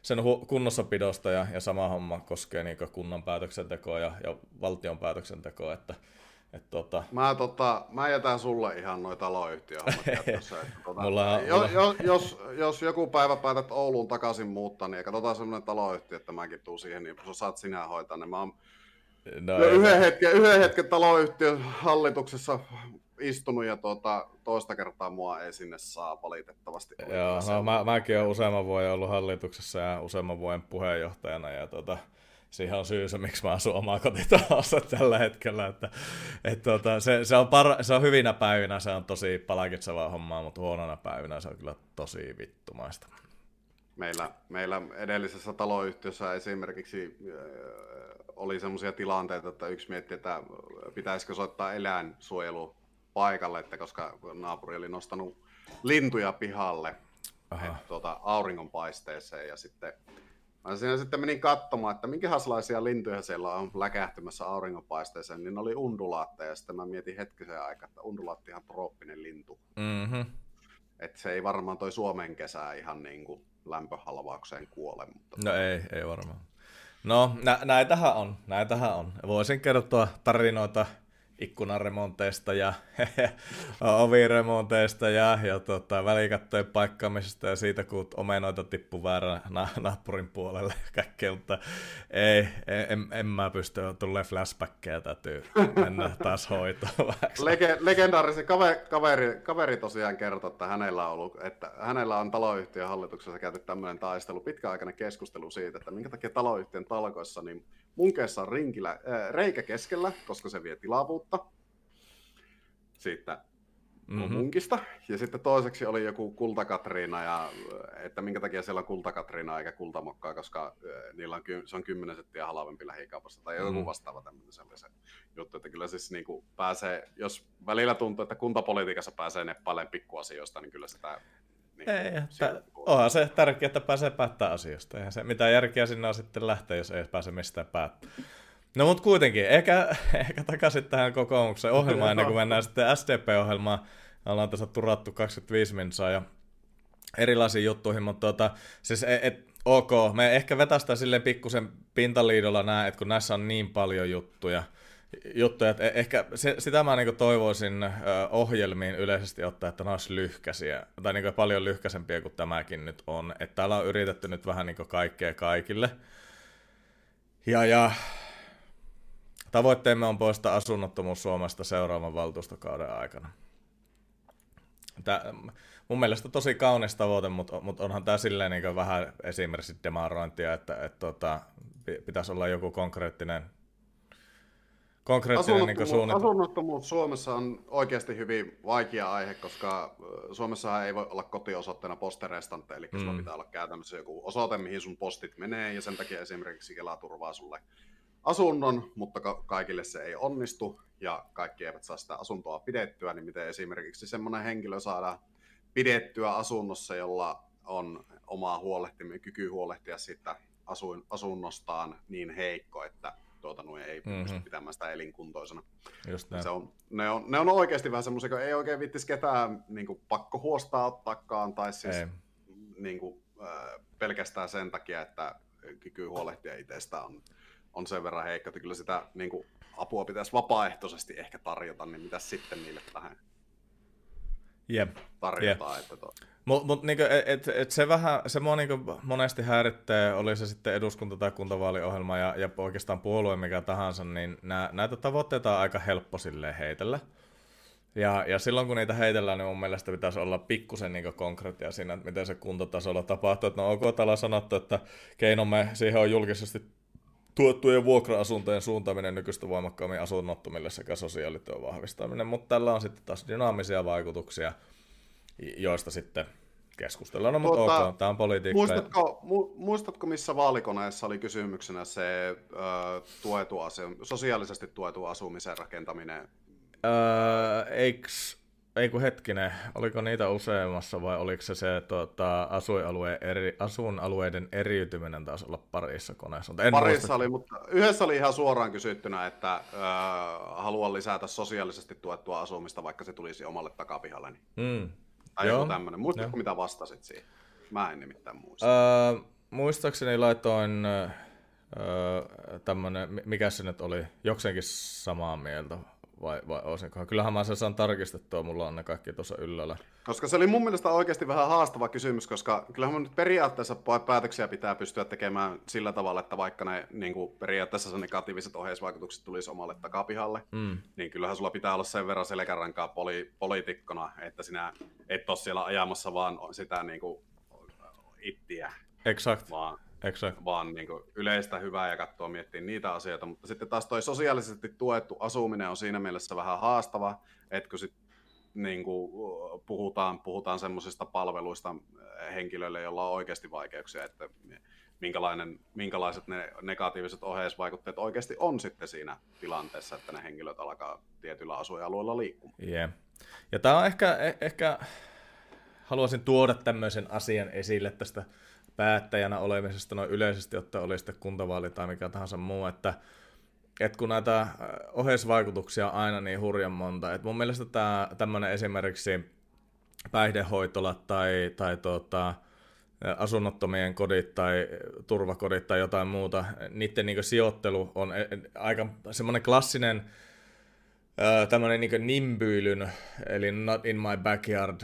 Speaker 1: sen kunnossapidosta, ja, ja sama homma koskee niinku kunnan päätöksentekoa ja, ja valtion päätöksentekoa, että et tota...
Speaker 2: mä, tota, mä jätän sulle ihan noita taloyhtiöhommat jatkossa. Että, tota,
Speaker 1: mulla,
Speaker 2: jo, mulla... Jo, jos, jos joku päivä päätät Ouluun takaisin muuttaa, niin katsotaan semmoinen taloyhtiö, että mäkin tuun siihen, niin sä saat sinä hoitaa. Niin mä oon no, yhden, hetken, yhden hetken taloyhtiön hallituksessa istunut ja tuota, toista kertaa mua ei sinne saa valitettavasti.
Speaker 1: Joo, no, mä, mäkin olen useamman vuoden ollut hallituksessa ja useamman vuoden puheenjohtajana ja tuota, siihen on syysä, miksi mä asun omaa kotitalossa tällä hetkellä. Että, et tota, se, se, on par, se on hyvinä päivinä, se on tosi palkitsevaa hommaa, mutta huonona päivinä se on kyllä tosi vittumaista.
Speaker 2: Meillä, meillä edellisessä taloyhtiössä esimerkiksi äh, oli sellaisia tilanteita, että yksi mietti, että pitäisikö soittaa eläinsuojelu paikalle, että koska naapuri oli nostanut lintuja pihalle et, tuota, auringonpaisteeseen ja sitten Mä siinä sitten menin katsomaan, että minkälaisia lintuja siellä on läkähtymässä auringonpaisteeseen, niin ne oli undulaatteja. Ja sitten mä mietin hetkisen aikaa, että undulaatti ihan trooppinen lintu. Mm-hmm. Että se ei varmaan toi Suomen kesää ihan niin kuin lämpöhalvaukseen kuole. Mutta...
Speaker 1: No ei, ei varmaan. No nä- näitähän on, näitähän on. Voisin kertoa tarinoita ikkunaremonteista ja oviremonteista ja, ja tota, välikattojen paikkaamisesta ja siitä, kun omenoita tippu väärän na- naapurin puolelle kaikkea, mutta ei, en, en mä pysty, tulee flashbackkejä, täytyy mennä taas hoitoon.
Speaker 2: Lege- legendaarisen kaveri, kaveri, kaveri, tosiaan kertoi, että hänellä on, ollut, että hänellä on taloyhtiön hallituksessa käyty tämmöinen taistelu, pitkäaikainen keskustelu siitä, että minkä takia taloyhtiön talkoissa niin munkeessa on rinkillä, äh, reikä keskellä, koska se vie tilavuutta siitä mm-hmm. munkista. Ja sitten toiseksi oli joku kultakatriina, ja että minkä takia siellä on kultakatriina eikä kultamokkaa, koska äh, niillä on, se on 10 senttiä halvempi lähikaupassa tai joku mm. vastaava tämmöinen sellaisen juttu. Että kyllä siis niin kuin pääsee, jos välillä tuntuu, että kuntapolitiikassa pääsee neppailemaan pikkuasioista, niin kyllä sitä
Speaker 1: niin, ei, että, onhan se tärkeää, että pääsee päättää asioista. Eihän se mitä järkeä sinne on sitten lähteä, jos ei pääse mistään päättää. No mutta kuitenkin, ehkä, ehkä takaisin tähän kokoomuksen ohjelmaan, ennen kuin mennään sitten SDP-ohjelmaan. Ollaan tässä turattu 25 minsaa ja erilaisiin juttuihin, mutta tuota, siis et, et, ok, me ehkä vetästään silleen pikkusen pintaliidolla nämä, että kun näissä on niin paljon juttuja, juttuja, että e- ehkä se, sitä mä niin toivoisin ohjelmiin yleisesti ottaa, että ne olisi lyhkäisiä, tai niin paljon lyhkäisempiä kuin tämäkin nyt on. Että täällä on yritetty nyt vähän niin kaikkea kaikille. Ja, ja tavoitteemme on poistaa asunnottomuus Suomesta seuraavan valtuustokauden aikana. Tää, mun mielestä tosi kaunis tavoite, mutta, mutta onhan tämä silleen niin vähän esimerkiksi demarointia, että, että, että tota, pitäisi olla joku konkreettinen konkreettinen niin suunnitelma.
Speaker 2: Asunnottomuus Suomessa on oikeasti hyvin vaikea aihe, koska Suomessa ei voi olla kotiosoitteena posterestante, eli mm. sulla pitää olla käytännössä joku osoite, mihin sun postit menee, ja sen takia esimerkiksi Kela turvaa sulle asunnon, mutta ka- kaikille se ei onnistu, ja kaikki eivät saa sitä asuntoa pidettyä, niin miten esimerkiksi semmoinen henkilö saada pidettyä asunnossa, jolla on omaa huolehtiminen, kyky huolehtia siitä asuin, asunnostaan niin heikko, että tuota, noin ei mm-hmm. pysty pitämään sitä elinkuntoisena.
Speaker 1: Just
Speaker 2: Se on, ne, on, ne on oikeasti vähän semmoisia, kun ei oikein vittisi ketään niin kuin, pakko huostaa ottaakaan, tai siis niin kuin, pelkästään sen takia, että kyky huolehtia itsestä on, on sen verran heikko, että kyllä sitä niin kuin, apua pitäisi vapaaehtoisesti ehkä tarjota, niin mitä sitten niille vähän
Speaker 1: yep.
Speaker 2: tarjotaan. Yep. Että to...
Speaker 1: Mutta mut, niinku, et, et se, vähän, se mua niinku monesti häiritsee, oli se sitten eduskunta- tai kuntavaaliohjelma ja, ja oikeastaan puolue mikä tahansa, niin nää, näitä tavoitteita on aika helppo silleen heitellä. Ja, ja silloin kun niitä heitellään, niin mun mielestä pitäisi olla pikkusen niin konkreettia siinä, että miten se kuntatasolla tapahtuu. Että no OK, täällä sanottu, että keinomme siihen on julkisesti tuettujen vuokra-asuntojen suuntaaminen nykyistä voimakkaammin asunnottomille sekä sosiaalityön vahvistaminen, mutta tällä on sitten taas dynaamisia vaikutuksia – joista sitten keskustellaan. No, mutta tuota, ok, tämä on politiikka.
Speaker 2: Muistatko, mu, muistatko, missä vaalikoneessa oli kysymyksenä se ö, tuetu asu, sosiaalisesti tuetu asumisen rakentaminen?
Speaker 1: Öö, eiks, ei kun hetkinen, oliko niitä useammassa vai oliko se se tuota, asuinalueen eri, asuinalueiden eriytyminen taas olla parissa koneessa?
Speaker 2: En parissa muista. oli, mutta yhdessä oli ihan suoraan kysyttynä, että ö, haluan lisätä sosiaalisesti tuettua asumista, vaikka se tulisi omalle takapihalle.
Speaker 1: Mm.
Speaker 2: Tai Joo. joku tämmöinen. Muistatko, mitä vastasit siihen? Mä en nimittäin muista.
Speaker 1: Öö, muistaakseni laitoin öö, tämmönen, mikä se nyt oli, jokseenkin samaa mieltä vai, vai olisinkohan. Kyllähän mä sen saan tarkistettua, mulla on ne kaikki tuossa yllällä.
Speaker 2: Koska se oli mun mielestä oikeasti vähän haastava kysymys, koska kyllähän nyt periaatteessa päätöksiä pitää pystyä tekemään sillä tavalla, että vaikka ne niin kuin periaatteessa se negatiiviset oheisvaikutukset tulisi omalle takapihalle, mm. niin kyllähän sulla pitää olla sen verran selkärankaa poli- poliitikkona, että sinä et ole siellä ajamassa vaan sitä niin kuin ittiä.
Speaker 1: Exakt.
Speaker 2: Vaan
Speaker 1: Exact.
Speaker 2: vaan niin kuin yleistä hyvää ja katsoa miettiä niitä asioita. Mutta sitten taas toi sosiaalisesti tuettu asuminen on siinä mielessä vähän haastava, että kun sit, niin kuin puhutaan, puhutaan semmoisista palveluista henkilöille, joilla on oikeasti vaikeuksia, että minkälainen, minkälaiset ne negatiiviset oheisvaikutteet oikeasti on sitten siinä tilanteessa, että ne henkilöt alkaa tietyllä asuinalueella liikkumaan.
Speaker 1: Yeah. Ja tämä on ehkä, eh, ehkä, haluaisin tuoda tämmöisen asian esille tästä päättäjänä olemisesta noin yleisesti ottaen oli sitten kuntavaali tai mikä tahansa muu, että et kun näitä äh, oheisvaikutuksia on aina niin hurjan monta, että mun mielestä tämä tämmöinen esimerkiksi päihdehoitolat tai, tai tuota, asunnottomien kodit tai turvakodit tai jotain muuta, niiden niin sijoittelu on e, e, aika semmoinen klassinen tämmöinen niin nimbyilyn, eli not in my backyard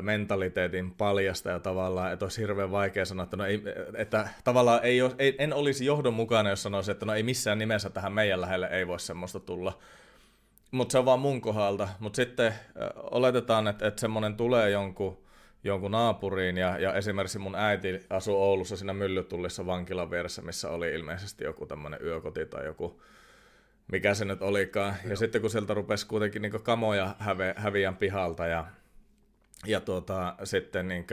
Speaker 1: mentaliteetin paljasta ja tavallaan, että olisi hirveän vaikea sanoa, että, no ei, että tavallaan ei, ei, en olisi johdonmukainen, jos sanoisi, että no ei missään nimessä tähän meidän lähelle ei voi semmoista tulla. Mutta se on vaan mun kohdalta. Mutta sitten oletetaan, että, että semmoinen tulee jonkun, jonkun naapuriin ja, ja esimerkiksi mun äiti asuu Oulussa siinä Myllytullissa vankilan vieressä, missä oli ilmeisesti joku tämmöinen yökoti tai joku mikä se nyt olikaan. Ja sitten kun sieltä rupesi kuitenkin niin kamoja häve, häviän pihalta ja, ja tuota, sitten niin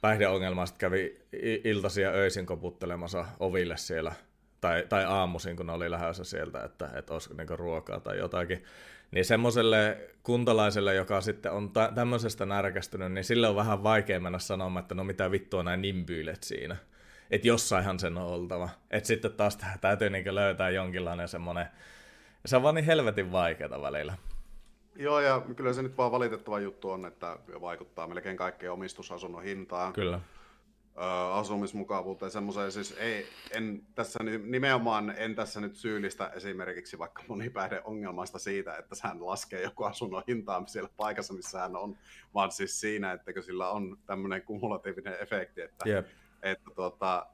Speaker 1: päihdeongelmaiset kävi iltaisia öisin koputtelemassa oville siellä, tai, tai aamuisin, kun ne oli lähdössä sieltä, että, että olisiko niin ruokaa tai jotakin. Niin semmoiselle kuntalaiselle, joka sitten on ta- tämmöisestä närkästynyt, niin sille on vähän vaikea mennä sanomaan, että no mitä vittua näin nimbyylet siinä. Että jossainhan sen on oltava. Että sitten taas täytyy niin löytää jonkinlainen semmoinen se on vaan niin helvetin vaikeaa välillä.
Speaker 2: Joo, ja kyllä se nyt vaan valitettava juttu on, että vaikuttaa melkein kaikkeen omistusasunnon hintaan.
Speaker 1: Kyllä.
Speaker 2: asumismukavuuteen semmoiseen, siis ei, en tässä nimenomaan en tässä nyt syyllistä esimerkiksi vaikka monipäihdeongelmaista siitä, että hän laskee joku asunnon hintaa siellä paikassa, missä hän on, vaan siis siinä, että sillä on tämmöinen kumulatiivinen efekti, että, yep. että tuota,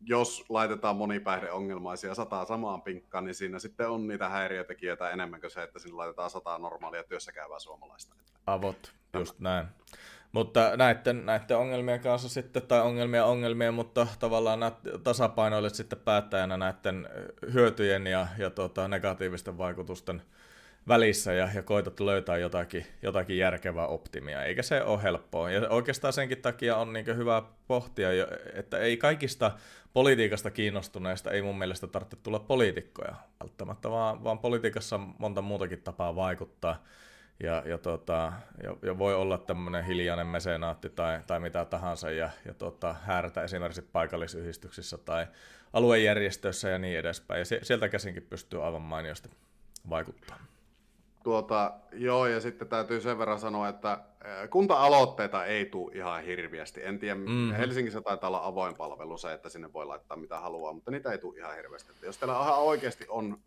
Speaker 2: jos laitetaan monipäihdeongelmaisia sataa samaan pinkkaan, niin siinä sitten on niitä häiriötekijöitä enemmän kuin se, että sinne laitetaan sataa normaalia työssä käyvää suomalaista.
Speaker 1: Avot, just näin. Mutta näiden, näiden ongelmien kanssa sitten, tai ongelmia ongelmia, mutta tavallaan tasapainoilet sitten päättäjänä näiden hyötyjen ja, ja tota, negatiivisten vaikutusten välissä ja, ja koitat löytää jotakin, jotakin järkevää optimia, eikä se ole helppoa. Ja oikeastaan senkin takia on niin hyvä pohtia, että ei kaikista politiikasta kiinnostuneista ei mun mielestä tarvitse tulla poliitikkoja välttämättä, vaan, vaan politiikassa on monta muutakin tapaa vaikuttaa. Ja, ja, tota, ja, ja voi olla tämmöinen hiljainen mesenaatti tai, tai mitä tahansa ja, ja tota, häärätä esimerkiksi paikallisyhdistyksissä tai aluejärjestöissä ja niin edespäin. Ja sieltä käsinkin pystyy aivan mainiosti vaikuttamaan.
Speaker 2: Tuota, joo, ja sitten täytyy sen verran sanoa, että kunta-aloitteita ei tule ihan hirviästi. En tiedä, mm-hmm. Helsingissä taitaa olla avoin palvelu se, että sinne voi laittaa mitä haluaa, mutta niitä ei tule ihan hirveästi. Että jos teillä ihan oikeasti on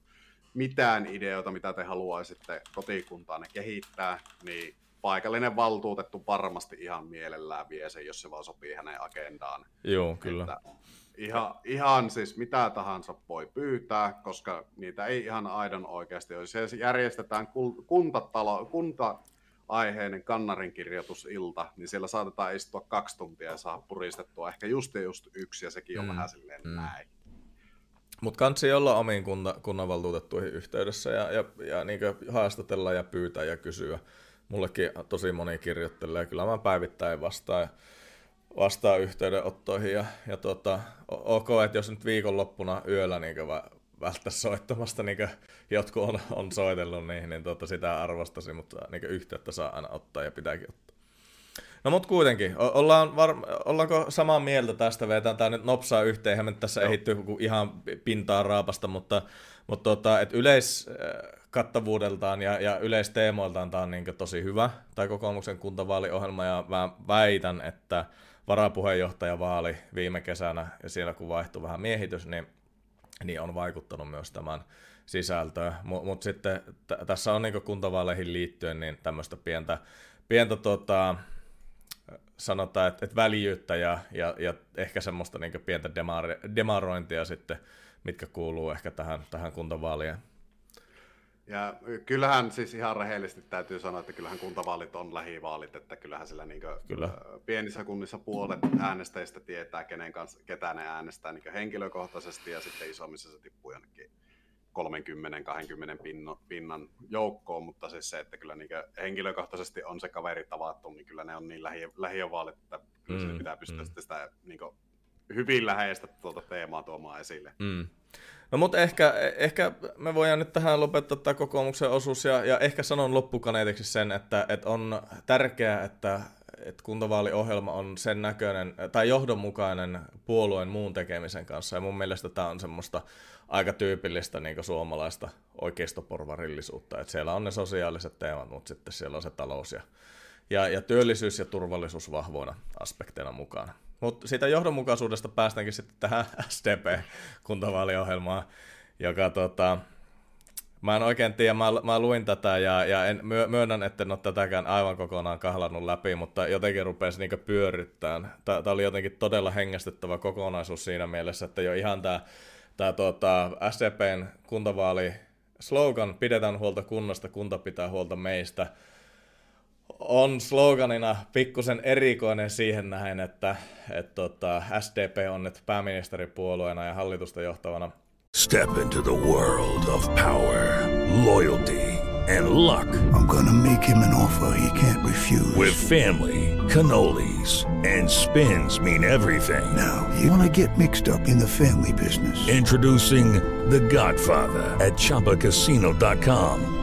Speaker 2: mitään ideoita, mitä te haluaisitte kotikuntaanne kehittää, niin paikallinen valtuutettu varmasti ihan mielellään vie sen, jos se vaan sopii hänen agendaan.
Speaker 1: Joo, kyllä. Että
Speaker 2: Ihan, ihan siis mitä tahansa voi pyytää, koska niitä ei ihan aidon oikeasti ole. Se järjestetään kuntatalo, kunta aiheinen kannarinkirjoitusilta, niin siellä saatetaan istua kaksi tuntia ja saa puristettua ehkä just ja just yksi, ja sekin on mm. vähän silleen mm. näin.
Speaker 1: Mutta kansi olla omiin kunta, kunnanvaltuutettuihin yhteydessä ja, ja, ja niin haastatella ja pyytää ja kysyä. Mullekin tosi moni kirjoittelee, kyllä mä päivittäin vastaan vastaa yhteydenottoihin ja, ja tota, ok, että jos nyt viikonloppuna yöllä niin välttäisi soittamasta, niin kuin jotkut on, on soitellut niihin, niin tota, sitä arvostasi, mutta niin yhteyttä saa aina ottaa ja pitääkin ottaa. No mutta kuitenkin, ollaan var, ollaanko samaa mieltä tästä, vetään tämä nyt nopsaa yhteen, eihän me tässä Joo. ehitty ihan pintaa raapasta, mutta, mutta tota, et yleiskattavuudeltaan ja, ja yleisteemoiltaan tämä on niin tosi hyvä, tai kokoomuksen kuntavaaliohjelma, ja mä väitän, että varapuheenjohtajavaali viime kesänä, ja siellä kun vaihtui vähän miehitys, niin, niin on vaikuttanut myös tämän sisältöön. Mutta mut sitten t- tässä on niin kuntavaaleihin liittyen niin tämmöistä pientä, pientä tota, sanotaan, että, että väljyyttä ja, ja, ja ehkä semmoista niin pientä demar- demarointia sitten, mitkä kuuluu ehkä tähän, tähän kuntavaalien
Speaker 2: ja kyllähän siis ihan rehellisesti täytyy sanoa, että kyllähän kuntavaalit on lähivaalit, että kyllähän sillä niin Kyllä. pienissä kunnissa puolet äänestäjistä tietää, kenen kanssa, ketä ne äänestää niin henkilökohtaisesti ja sitten isommissa se tippuu jonnekin 30-20 pinnan, pinnan joukkoon, mutta siis se, että kyllä niin henkilökohtaisesti on se kaveri tavattu, niin kyllä ne on niin lähi, lähiövaalit, että kyllä mm, pitää pystyä mm. sitä niin hyvin läheistä tuota teemaa tuomaan esille.
Speaker 1: Mm. No mutta ehkä, ehkä me voidaan nyt tähän lopettaa tämä kokoomuksen osuus ja, ja ehkä sanon loppukaneetiksi sen, että, että on tärkeää, että, että kuntavaaliohjelma on sen näköinen tai johdonmukainen puolueen muun tekemisen kanssa. Ja mun mielestä tämä on semmoista aika tyypillistä niin suomalaista oikeistoporvarillisuutta. Että siellä on ne sosiaaliset teemat, mutta sitten siellä on se talous ja, ja, ja työllisyys ja turvallisuus vahvoina aspekteina mukana. Mutta siitä johdonmukaisuudesta päästäänkin sitten tähän SDP-kuntavaaliohjelmaan, joka tota, Mä en oikein tiedä, mä, mä luin tätä ja, ja en, myönnän, että en ole tätäkään aivan kokonaan kahlannut läpi, mutta jotenkin rupesi niinku pyörittämään. Tämä oli jotenkin todella hengästyttävä kokonaisuus siinä mielessä, että jo ihan tämä tää, tuota, SDPn kuntavaali slogan, pidetään huolta kunnasta, kunta pitää huolta meistä, on sloganina pikkusen erikoinen siihen nähen, että et, tota, SDP on nyt pääministeripuolueena ja hallitusta johtavana
Speaker 4: Step into the world of power, loyalty, and luck.
Speaker 5: I'm gonna make him an offer he can't refuse.
Speaker 4: With family, cannolis, and spins mean everything.
Speaker 5: Now, you wanna get mixed up in the family business.
Speaker 4: Introducing The Godfather at ChumbaCasino.com.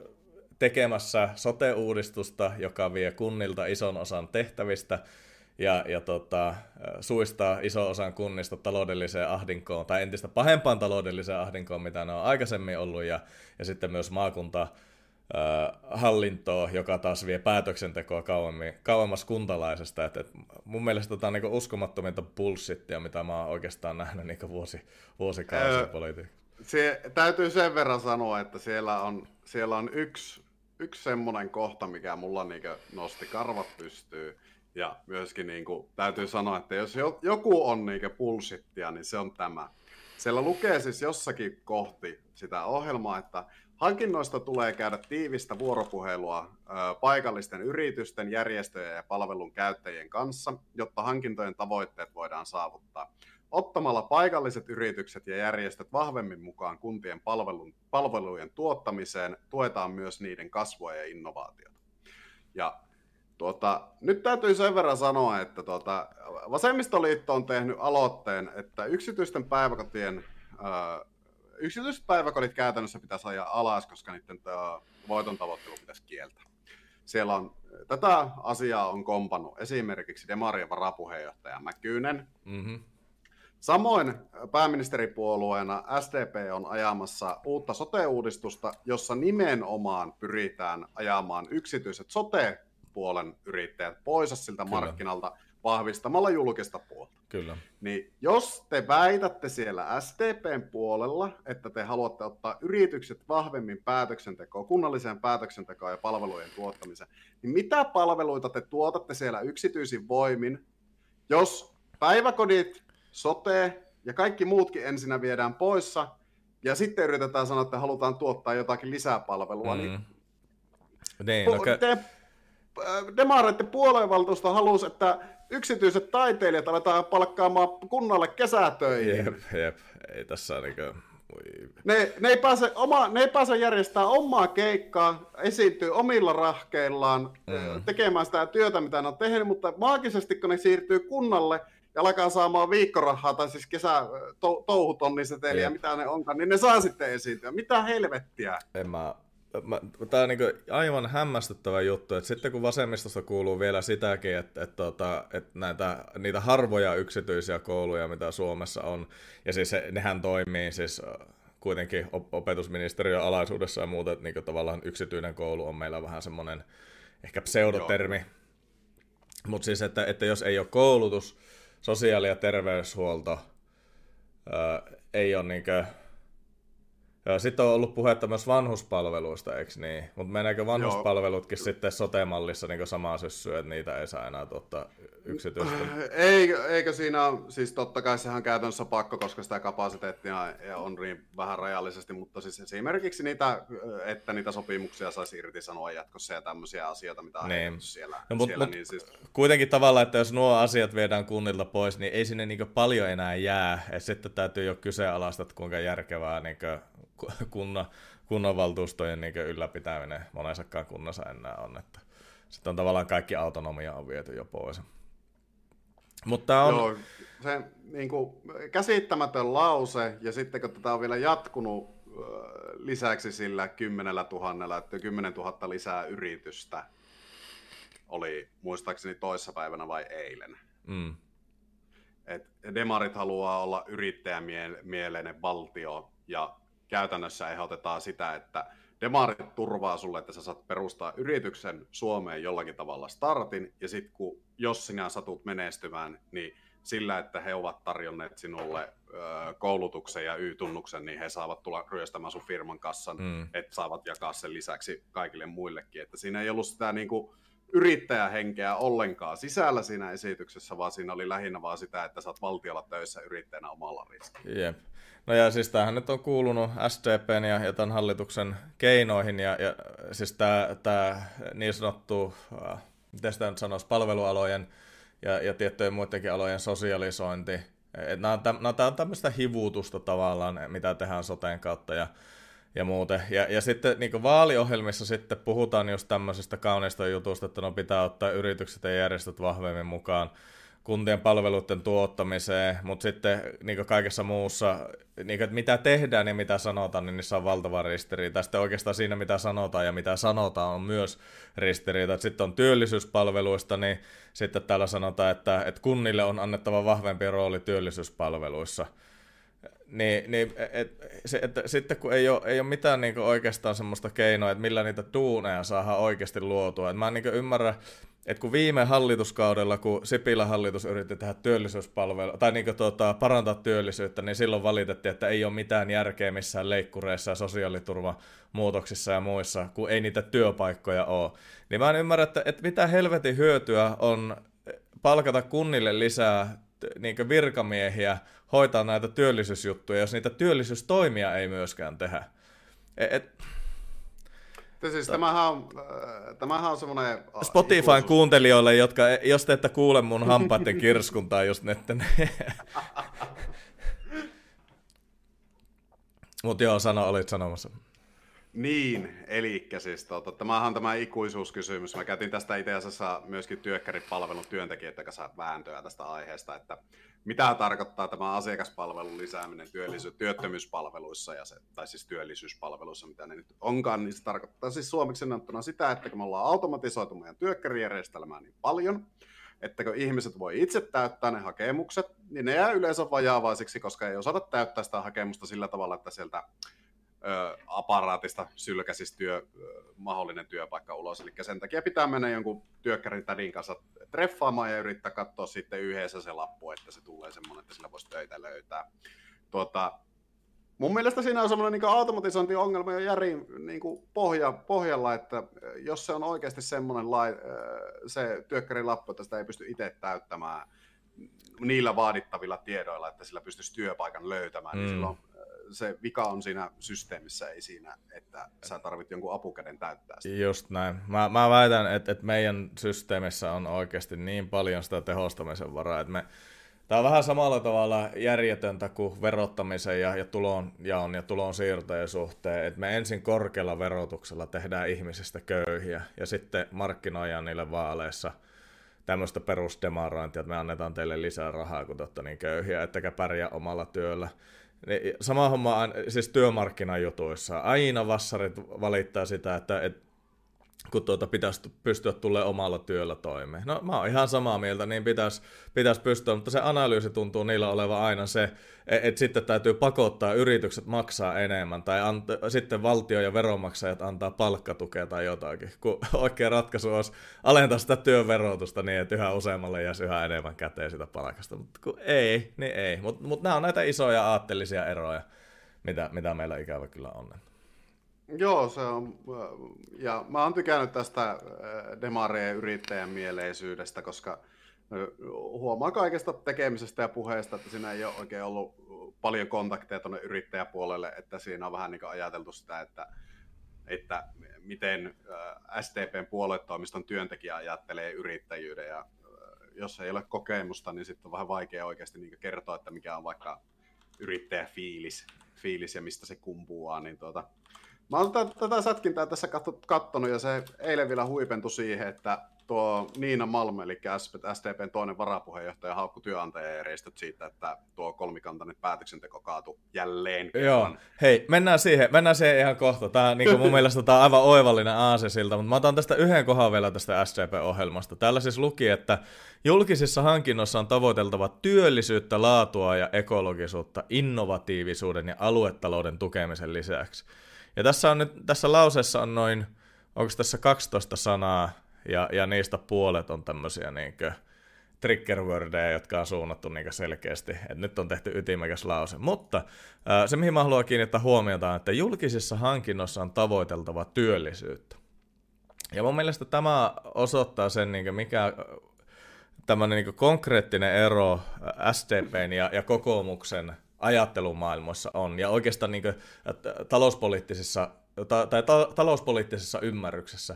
Speaker 1: tekemässä sote-uudistusta, joka vie kunnilta ison osan tehtävistä ja, ja tota, suistaa iso osan kunnista taloudelliseen ahdinkoon, tai entistä pahempaan taloudelliseen ahdinkoon, mitä ne on aikaisemmin ollut, ja, ja sitten myös maakunta hallintoa, joka taas vie päätöksentekoa kauemmin, kauemmas kuntalaisesta. Et, et mun mielestä tämä on niinku uskomattominta bullshittia, mitä mä oon oikeastaan nähnyt niinku vuosi, vuosikausia öö, politiikassa.
Speaker 2: Se, täytyy sen verran sanoa, että siellä on, siellä on yksi yksi semmoinen kohta, mikä mulla niinku nosti karvat pystyy. Ja myöskin niinku, täytyy sanoa, että jos joku on niinku bullshittia, niin se on tämä. Siellä lukee siis jossakin kohti sitä ohjelmaa, että hankinnoista tulee käydä tiivistä vuoropuhelua paikallisten yritysten, järjestöjen ja palvelun käyttäjien kanssa, jotta hankintojen tavoitteet voidaan saavuttaa ottamalla paikalliset yritykset ja järjestöt vahvemmin mukaan kuntien palvelun, palvelujen tuottamiseen, tuetaan myös niiden kasvua ja innovaatiota. Ja tuota, nyt täytyy sen verran sanoa, että tuota, Vasemmistoliitto on tehnyt aloitteen, että yksityisten päiväkotien ää, yksityiset päiväkodit käytännössä pitäisi ajaa alas, koska niiden voiton tavoittelu pitäisi kieltää. Siellä on, tätä asiaa on kompannut esimerkiksi Demarien varapuheenjohtaja Mäkynen, mm-hmm. Samoin pääministeripuolueena SDP on ajamassa uutta sote-uudistusta, jossa nimenomaan pyritään ajamaan yksityiset sote-puolen yrittäjät pois siltä Kyllä. markkinalta vahvistamalla julkista puolta.
Speaker 1: Kyllä.
Speaker 2: Niin jos te väitätte siellä SDPn puolella, että te haluatte ottaa yritykset vahvemmin päätöksentekoon, kunnalliseen päätöksentekoon ja palvelujen tuottamiseen, niin mitä palveluita te tuotatte siellä yksityisin voimin, jos päiväkodit sote ja kaikki muutkin ensinnä viedään poissa, ja sitten yritetään sanoa, että halutaan tuottaa jotakin lisäpalvelua, niin mm. niin, niin po- okay. te, äh, demareiden puoluevaltuusto halusi, että yksityiset taiteilijat aletaan palkkaamaan kunnalle kesätöihin.
Speaker 1: Jep, jep. Ei tässä niin kuin...
Speaker 2: Ne, ne, ei pääse oma, ne ei pääse järjestää omaa keikkaa, esiintyy omilla rahkeillaan, mm. tekemään sitä työtä, mitä ne on tehnyt, mutta maagisesti kun ne siirtyy kunnalle, ja alkaa saamaan viikkorahaa tai siis kesä to, touhutonniseteliä, mitä ne onkaan, niin ne saa sitten esiintyä. Mitä helvettiä?
Speaker 1: En mä, mä, tämä on niin aivan hämmästyttävä juttu, että sitten kun vasemmistosta kuuluu vielä sitäkin, että, että, että, että näitä, niitä harvoja yksityisiä kouluja, mitä Suomessa on, ja siis nehän toimii siis kuitenkin opetusministeriön alaisuudessa ja muuta, että niin tavallaan yksityinen koulu on meillä vähän semmoinen ehkä pseudotermi. Mutta siis, että, että jos ei ole koulutus, sosiaali- ja terveyshuolto ää, ei ole niinkö, Joo, sitten on ollut puhetta myös vanhuspalveluista, eikö niin? Mutta meneekö vanhuspalvelutkin Joo. sitten sote-mallissa niin samaa syssyä, että niitä ei saa enää tuottaa yksityistä?
Speaker 2: Eikö, eikö siinä ole, siis totta kai sehän on käytännössä pakko, koska sitä kapasiteettia on niin vähän rajallisesti, mutta siis esimerkiksi niitä, että niitä sopimuksia saisi irtisanoa jatkossa ja tämmöisiä asioita, mitä on niin. siellä. No, mutta siellä, mut, niin siis...
Speaker 1: Kuitenkin tavallaan, että jos nuo asiat viedään kunnilta pois, niin ei sinne niin paljon enää jää. Et sitten täytyy jo kyseenalaista, että kuinka järkevää niin kunnan, kunnanvaltuustojen niin ylläpitäminen monessakaan kunnassa enää on. Että sitten on tavallaan kaikki autonomia on viety jo pois. Mutta on... Joo,
Speaker 2: se niin kuin, käsittämätön lause, ja sitten kun tätä on vielä jatkunut lisäksi sillä kymmenellä tuhannella, että 10 000 lisää yritystä oli muistaakseni toissapäivänä vai eilen. Mm. Et demarit haluaa olla yrittäjämieleinen valtio, ja käytännössä ehdotetaan sitä, että demarit turvaa sulle, että sä saat perustaa yrityksen Suomeen jollakin tavalla startin, ja sitten kun, jos sinä satut menestymään, niin sillä, että he ovat tarjonneet sinulle koulutuksen ja Y-tunnuksen, niin he saavat tulla ryöstämään sun firman kassan, mm. että saavat jakaa sen lisäksi kaikille muillekin. Että siinä ei ollut sitä niin kuin, yrittäjähenkeä ollenkaan sisällä siinä esityksessä, vaan siinä oli lähinnä vaan sitä, että oot valtiolla töissä yrittäjänä omalla riskillä.
Speaker 1: Jep. No ja siis tämähän nyt on kuulunut SDPn ja, ja tämän hallituksen keinoihin, ja, ja siis tämä, tämä niin sanottu, äh, miten sitä nyt sanoisi, palvelualojen ja, ja tiettyjen muidenkin alojen sosialisointi. Et nämä, on, nämä on tämmöistä hivutusta tavallaan, mitä tehdään soteen kautta ja, ja muuten. Ja, ja sitten niin vaaliohjelmissa sitten puhutaan just tämmöisestä kauniista jutusta, että no pitää ottaa yritykset ja järjestöt vahvemmin mukaan kuntien palveluiden tuottamiseen, mutta sitten niin kaikessa muussa, niin että mitä tehdään ja mitä sanotaan, niin niissä on valtava ristiriita. Sitten oikeastaan siinä, mitä sanotaan ja mitä sanotaan, on myös ristiriita. Sitten on työllisyyspalveluista, niin sitten täällä sanotaan, että, että kunnille on annettava vahvempi rooli työllisyyspalveluissa. Niin, niin et, se, että sitten kun ei ole, ei ole mitään niin oikeastaan semmoista keinoa, että millä niitä duuneja saadaan oikeasti luotua. Et mä en niin ymmärrä, et kun viime hallituskaudella, kun Sipilän hallitus yritti tehdä työllisyyspalvelu, tai niin tuota, parantaa työllisyyttä, niin silloin valitettiin, että ei ole mitään järkeä missään leikkureissa ja sosiaaliturvamuutoksissa ja muissa, kun ei niitä työpaikkoja ole. Niin mä en ymmärrä, että, että mitä helvetin hyötyä on palkata kunnille lisää niin virkamiehiä hoitaa näitä työllisyysjuttuja, jos niitä työllisyystoimia ei myöskään tehdä. Et, et,
Speaker 2: Siis tämähän on, äh, tämähän on semmoinen...
Speaker 1: Äh, Spotifyn kuuntelijoille, jotka, jos te ette kuule mun hampaiden kirskuntaa just netten. Mutta joo, sano, olit sanomassa.
Speaker 2: Niin, eli siis tota, tämähän on tämä ikuisuuskysymys. Mä käytin tästä itse asiassa myöskin työkkäripalvelun työntekijöiden kanssa vääntöä tästä aiheesta, että mitä tarkoittaa tämä asiakaspalvelun lisääminen työllisy- työttömyyspalveluissa, ja se, tai siis työllisyyspalveluissa, mitä ne nyt onkaan, niin se tarkoittaa siis suomeksi sanottuna sitä, että kun me ollaan automatisoitu meidän työkkärijärjestelmää niin paljon, että kun ihmiset voi itse täyttää ne hakemukset, niin ne jää yleensä vajaavaisiksi, koska ei osata täyttää sitä hakemusta sillä tavalla, että sieltä ö, aparaatista sylkäsisi työ, ö, mahdollinen työpaikka ulos. Eli sen takia pitää mennä jonkun työkkärin tädin kanssa treffaamaan ja yrittää katsoa sitten yhdessä se lappu, että se tulee semmoinen, että sillä voisi töitä löytää. Tuota, mun mielestä siinä on semmoinen niin automatisointiongelma jo järin niin pohja, pohjalla, että jos se on oikeasti semmoinen lai, se työkkärin lappu, että sitä ei pysty itse täyttämään niillä vaadittavilla tiedoilla, että sillä pystyisi työpaikan löytämään, niin mm. niin silloin se vika on siinä systeemissä, ei siinä, että sä tarvit jonkun apukäden täyttää sitä.
Speaker 1: Just näin. Mä, mä väitän, että, että meidän systeemissä on oikeasti niin paljon sitä tehostamisen varaa, että me, Tämä on vähän samalla tavalla järjetöntä kuin verottamisen ja, ja tulon jaon ja tulon siirtojen suhteen, että me ensin korkealla verotuksella tehdään ihmisistä köyhiä ja sitten markkinoidaan niille vaaleissa tämmöistä perusdemarointia, että me annetaan teille lisää rahaa, kun te niin köyhiä, ettekä pärjää omalla työllä. Sama homma siis työmarkkinajutuissa. Aina vassarit valittaa sitä, että, että kun tuota pitäisi pystyä tulee omalla työllä toimeen. No mä oon ihan samaa mieltä, niin pitäisi, pitäisi pystyä, mutta se analyysi tuntuu niillä olevan aina se, että et sitten täytyy pakottaa yritykset maksaa enemmän, tai ant- sitten valtio ja veronmaksajat antaa palkkatukea tai jotakin, kun oikea ratkaisu olisi alentaa sitä työn verotusta niin, että yhä useammalle jäisi yhä enemmän käteen sitä palkasta, mutta kun ei, niin ei. Mutta mut nämä on näitä isoja aatteellisia eroja mitä, mitä meillä ikävä kyllä on.
Speaker 2: Joo, se on, ja mä oon tykännyt tästä demareen yrittäjän mieleisyydestä, koska huomaa kaikesta tekemisestä ja puheesta, että siinä ei ole oikein ollut paljon kontakteja tuonne yrittäjäpuolelle, että siinä on vähän niin ajateltu sitä, että, että miten STPn puoluetoimiston työntekijä ajattelee yrittäjyyden ja jos ei ole kokemusta, niin sitten on vähän vaikea oikeasti niin kertoa, että mikä on vaikka yrittäjäfiilis fiilis ja mistä se kumpuaa, niin tuota, Mä oon tätä sätkintää tässä kattonut ja se eilen vielä huipentui siihen, että tuo Niina Malm, eli SDPn toinen varapuheenjohtaja, haukku työnantajajärjestöt siitä, että tuo kolmikantainen päätöksenteko kaatu jälleen.
Speaker 1: Joo, hei, mennään siihen, mennään siihen ihan kohta. Tämä niin mun mielestä tämä on aivan oivallinen aase siltä, mutta mä otan tästä yhden kohan vielä tästä SDP-ohjelmasta. Täällä siis luki, että julkisissa hankinnoissa on tavoiteltava työllisyyttä, laatua ja ekologisuutta innovatiivisuuden ja aluetalouden tukemisen lisäksi. Ja tässä, on nyt, tässä lauseessa on noin, onko tässä 12 sanaa, ja, ja niistä puolet on tämmöisiä niinkö trigger wordeja, jotka on suunnattu niinkö selkeästi, että nyt on tehty ytimekäs lause. Mutta se, mihin mä haluan kiinnittää huomiota, on, että julkisissa hankinnoissa on tavoiteltava työllisyyttä. Ja mun mielestä tämä osoittaa sen, niin mikä tämmöinen niin konkreettinen ero SDPn ja, ja kokoomuksen ajattelumaailmassa on. Ja oikeastaan niin kuin, talouspoliittisessa, ta, tai ta, talouspoliittisessa ymmärryksessä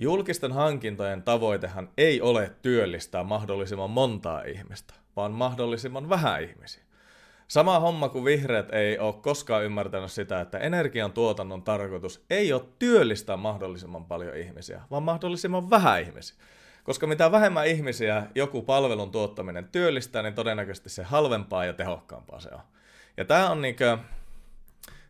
Speaker 1: julkisten hankintojen tavoitehan ei ole työllistää mahdollisimman montaa ihmistä, vaan mahdollisimman vähän ihmisiä. Sama homma kuin vihreät ei ole koskaan ymmärtänyt sitä, että energiantuotannon tarkoitus ei ole työllistää mahdollisimman paljon ihmisiä, vaan mahdollisimman vähän ihmisiä. Koska mitä vähemmän ihmisiä joku palvelun tuottaminen työllistää, niin todennäköisesti se halvempaa ja tehokkaampaa se on. Ja tämä on niinkö,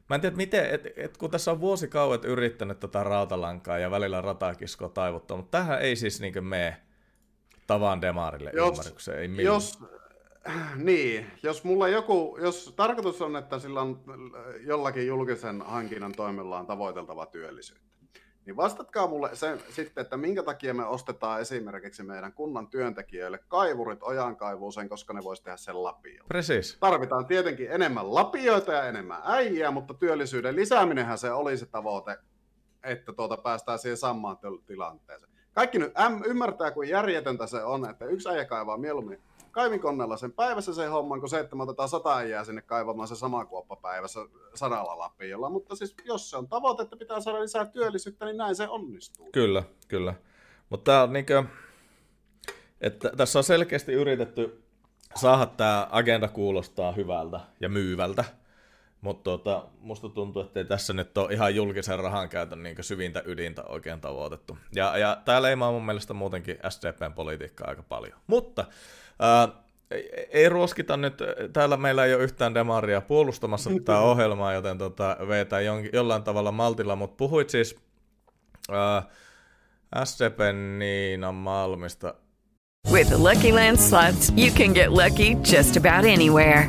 Speaker 1: Mä en tiedä, miten, et, et, kun tässä on vuosikauet yrittänyt tätä rautalankaa ja välillä ratakiskoa taivuttaa, mutta tähän ei siis niinkö mene tavan demarille jos, ymmärrykseen, ei millään.
Speaker 2: Jos, niin, jos mulla joku, jos tarkoitus on, että sillä on jollakin julkisen hankinnan toimella on tavoiteltava työllisyyttä, niin vastatkaa mulle se, sitten, että minkä takia me ostetaan esimerkiksi meidän kunnan työntekijöille kaivurit ojankaivuuseen, koska ne voisi tehdä sen lapiolla.
Speaker 1: Precis.
Speaker 2: Tarvitaan tietenkin enemmän lapioita ja enemmän äijää, mutta työllisyyden lisääminenhän se oli se tavoite, että tuota päästään siihen samaan tilanteeseen. Kaikki nyt M ymmärtää, kuin järjetöntä se on, että yksi äijä kaivaa mieluummin kaivinkonnella sen päivässä se homman, kun se, että me otetaan sata äijää sinne kaivamaan se sama kuoppa päivässä sadalla lapiolla. Mutta siis jos se on tavoite, että pitää saada lisää työllisyyttä, niin näin se onnistuu.
Speaker 1: Kyllä, kyllä. Mutta tämä on niinkö, että tässä on selkeästi yritetty saada tämä agenda kuulostaa hyvältä ja myyvältä. Mutta tuota, musta tuntuu, että tässä nyt ole ihan julkisen rahan käytön niin syvintä ydintä oikein tavoitettu. Ja, ja tämä leimaa mun mielestä muutenkin SDPn politiikkaa aika paljon. Mutta Ää, ei, ruoskita nyt, täällä meillä ei ole yhtään demaria puolustamassa tätä ohjelmaa, joten tota, vetää jon, jollain tavalla maltilla, mutta puhuit siis ää, SDPn Niina Malmista.
Speaker 6: With Lucky Land slots, you can get lucky just about anywhere.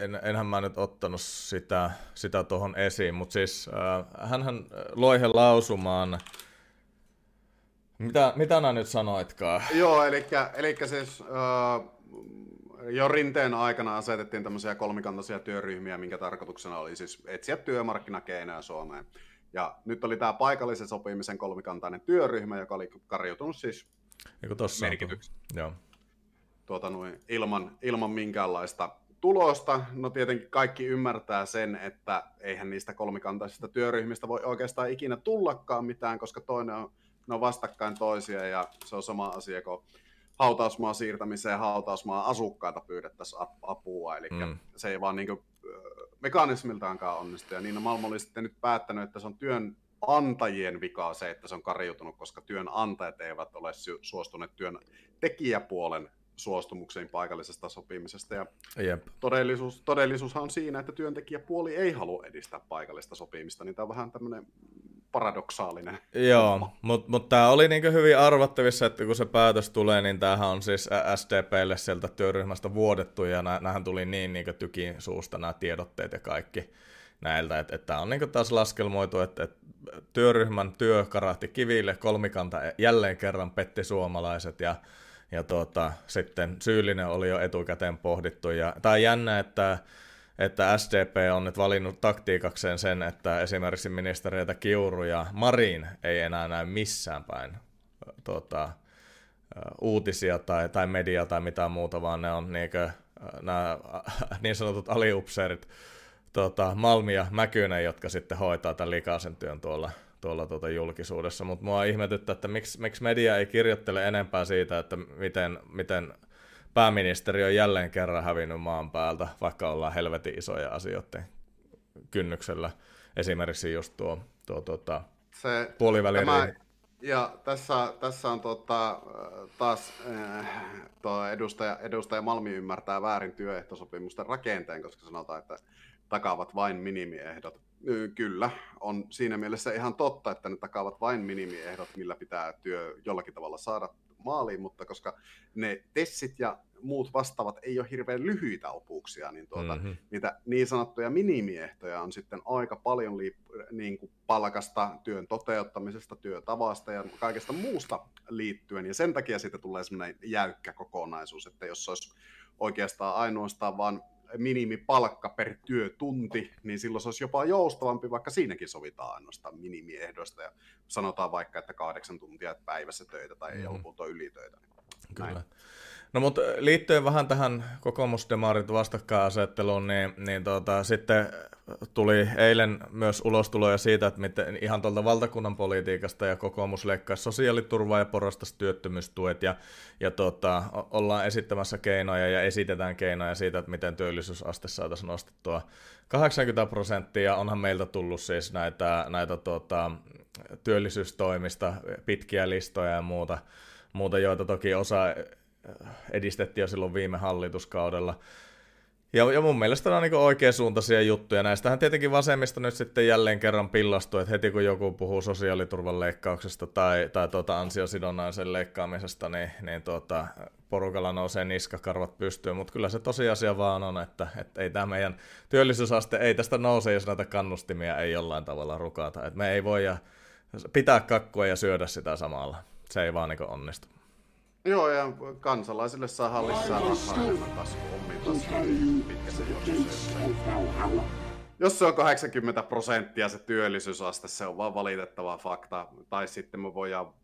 Speaker 1: En, enhän mä nyt ottanut sitä, sitä tuohon esiin, mutta siis äh, hänhän loi he lausumaan, mitä, mitä nämä nyt sanoitkaan?
Speaker 2: Joo, eli, eli siis äh, jo rinteen aikana asetettiin tämmöisiä kolmikantaisia työryhmiä, minkä tarkoituksena oli siis etsiä työmarkkinakeinoja Suomeen. Ja nyt oli tämä paikallisen sopimisen kolmikantainen työryhmä, joka oli karjutunut siis
Speaker 1: merkityksi. Joo.
Speaker 2: Tuota, noin, ilman, ilman minkäänlaista tulosta. No tietenkin kaikki ymmärtää sen, että eihän niistä kolmikantaisista työryhmistä voi oikeastaan ikinä tullakaan mitään, koska toinen on, ne on vastakkain toisia ja se on sama asia kuin hautausmaan siirtämiseen hautausmaan asukkaita pyydettäisiin apua. Eli mm. se ei vaan niin mekanismiltaankaan onnistu. Ja Niina Malmo oli sitten nyt päättänyt, että se on työn antajien vikaa se, että se on karjutunut, koska työnantajat eivät ole suostuneet työn tekijäpuolen suostumukseen paikallisesta sopimisesta. Ja
Speaker 1: Jep.
Speaker 2: Todellisuus, todellisuushan on siinä, että työntekijäpuoli ei halua edistää paikallista sopimista, niin tämä on vähän tämmöinen paradoksaalinen.
Speaker 1: Joo, mutta mut tämä oli niinku hyvin arvattavissa, että kun se päätös tulee, niin tämähän on siis SDPlle sieltä työryhmästä vuodettu, ja nämähän tuli niin niinku tykin suusta nämä tiedotteet ja kaikki näiltä, että et tämä on niinku taas laskelmoitu, että et työryhmän työ karahti kiville, kolmikanta jälleen kerran petti suomalaiset, ja ja tuota, sitten syyllinen oli jo etukäteen pohdittu. Ja, tämä on jännä, että, että SDP on nyt valinnut taktiikakseen sen, että esimerkiksi ministeriöitä Kiuru ja Marin ei enää näy missään päin tuota, uutisia tai, tai media tai mitään muuta, vaan ne on niinkö, nämä niin sanotut aliupseerit, tuota, Malmi ja Mäkynen, jotka sitten hoitaa tämän likaisen työn tuolla tuolla tuota julkisuudessa, mutta mua ihmetyttää, että miksi, miksi media ei kirjoittele enempää siitä, että miten, miten pääministeri on jälleen kerran hävinnyt maan päältä, vaikka ollaan helvetin isoja asioiden kynnyksellä. Esimerkiksi just tuo, tuo tuota,
Speaker 2: Se,
Speaker 1: puoliväli
Speaker 2: tämä, ja tässä, tässä on tota, taas äh, tuo edustaja, edustaja Malmi ymmärtää väärin työehtosopimusten rakenteen, koska sanotaan, että takaavat vain minimiehdot. Kyllä, on siinä mielessä ihan totta, että ne takaavat vain minimiehdot, millä pitää työ jollakin tavalla saada maaliin, mutta koska ne tessit ja muut vastaavat ei ole hirveän lyhyitä opuuksia, niin tuota, mm-hmm. niitä niin sanottuja minimiehtoja on sitten aika paljon liip- niin kuin palkasta, työn toteuttamisesta, työtavasta ja kaikesta muusta liittyen, ja sen takia siitä tulee semmoinen jäykkä kokonaisuus, että jos olisi oikeastaan ainoastaan vain minimipalkka per työtunti, niin silloin se olisi jopa joustavampi, vaikka siinäkin sovitaan ainoastaan minimiehdoista ja sanotaan vaikka, että kahdeksan tuntia päivässä töitä tai ei mm. loputon ylitöitä.
Speaker 1: Kyllä. Näin. No mutta liittyen vähän tähän kokoomusdemarit vastakkainasetteluun, niin, niin tota, sitten tuli eilen myös ulostuloja siitä, että miten ihan tuolta valtakunnan politiikasta ja kokoomus leikkaa sosiaaliturvaa ja porrastaisi työttömyystuet ja, ja tota, ollaan esittämässä keinoja ja esitetään keinoja siitä, että miten työllisyysaste saataisiin nostettua 80 prosenttia. Onhan meiltä tullut siis näitä, näitä tota, työllisyystoimista, pitkiä listoja ja muuta, muuta joita toki osa edistettiin jo silloin viime hallituskaudella. Ja, ja mun mielestä ne on niin oikeasuuntaisia juttuja. Näistähän tietenkin vasemmista nyt sitten jälleen kerran pillastuu, että heti kun joku puhuu sosiaaliturvan leikkauksesta tai, tai tuota ansiosidonnaisen leikkaamisesta, niin, niin tuota, porukalla nousee niskakarvat pystyyn. Mutta kyllä se tosiasia vaan on, että, että ei tämä meidän työllisyysaste ei tästä nouse, jos näitä kannustimia ei jollain tavalla rukata. Et me ei voi pitää kakkua ja syödä sitä samalla. Se ei vaan niin onnistu.
Speaker 2: Joo, ja kansalaisille saa hallissaan rahaa enemmän tasku, omiin taskuihin pitkässä juoksussa. Jos se on 80 prosenttia se työllisyysaste, se on vaan valitettava fakta. Tai sitten me voidaan,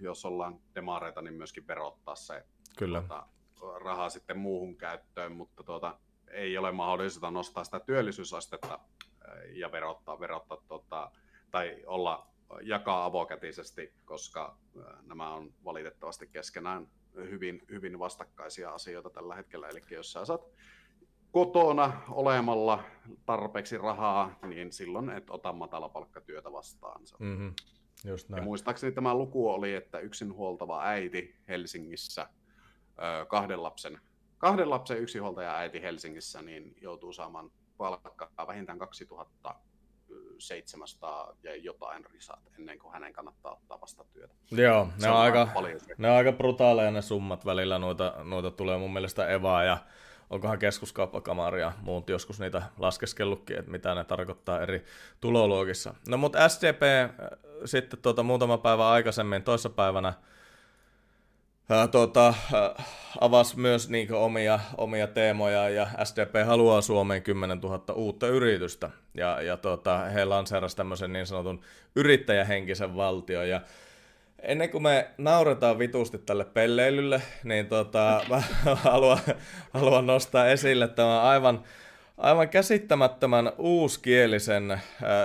Speaker 2: jos ollaan demareita, niin myöskin verottaa se
Speaker 1: Kyllä.
Speaker 2: Tuota, rahaa sitten muuhun käyttöön, mutta tuota, ei ole mahdollista nostaa sitä työllisyysastetta ja verottaa, verottaa tuota, tai olla jakaa avokätisesti, koska nämä on valitettavasti keskenään hyvin, hyvin vastakkaisia asioita tällä hetkellä. Eli jos sä saat kotona olemalla tarpeeksi rahaa, niin silloin et ota matalapalkkatyötä vastaan.
Speaker 1: Mm-hmm. Just näin.
Speaker 2: Ja muistaakseni tämä luku oli, että yksin huoltava äiti Helsingissä, kahden lapsen, kahden lapsen yksinhuoltaja äiti Helsingissä, niin joutuu saamaan palkkaa vähintään 2000 700 ja jotain risat ennen kuin hänen kannattaa ottaa vasta työtä.
Speaker 1: Joo, ne on, on aika, ne on aika brutaaleja ne summat välillä, noita, noita tulee mun mielestä Evaa ja onkohan keskuskauppakamari ja muut joskus niitä laskeskellutkin, että mitä ne tarkoittaa eri tuloluokissa. No mutta SDP äh, sitten tuota, muutama päivä aikaisemmin, toissapäivänä päivänä ää, ää, avasi myös niin omia, omia teemoja ja SDP haluaa Suomeen 10 000 uutta yritystä. Ja, ja tuota, he lanseerasivat tämmöisen niin sanotun yrittäjähenkisen valtion. Ja ennen kuin me nauretaan vitusti tälle pelleilylle, niin tota, mä haluan, haluan nostaa esille tämän aivan, aivan käsittämättömän uuskielisen äh,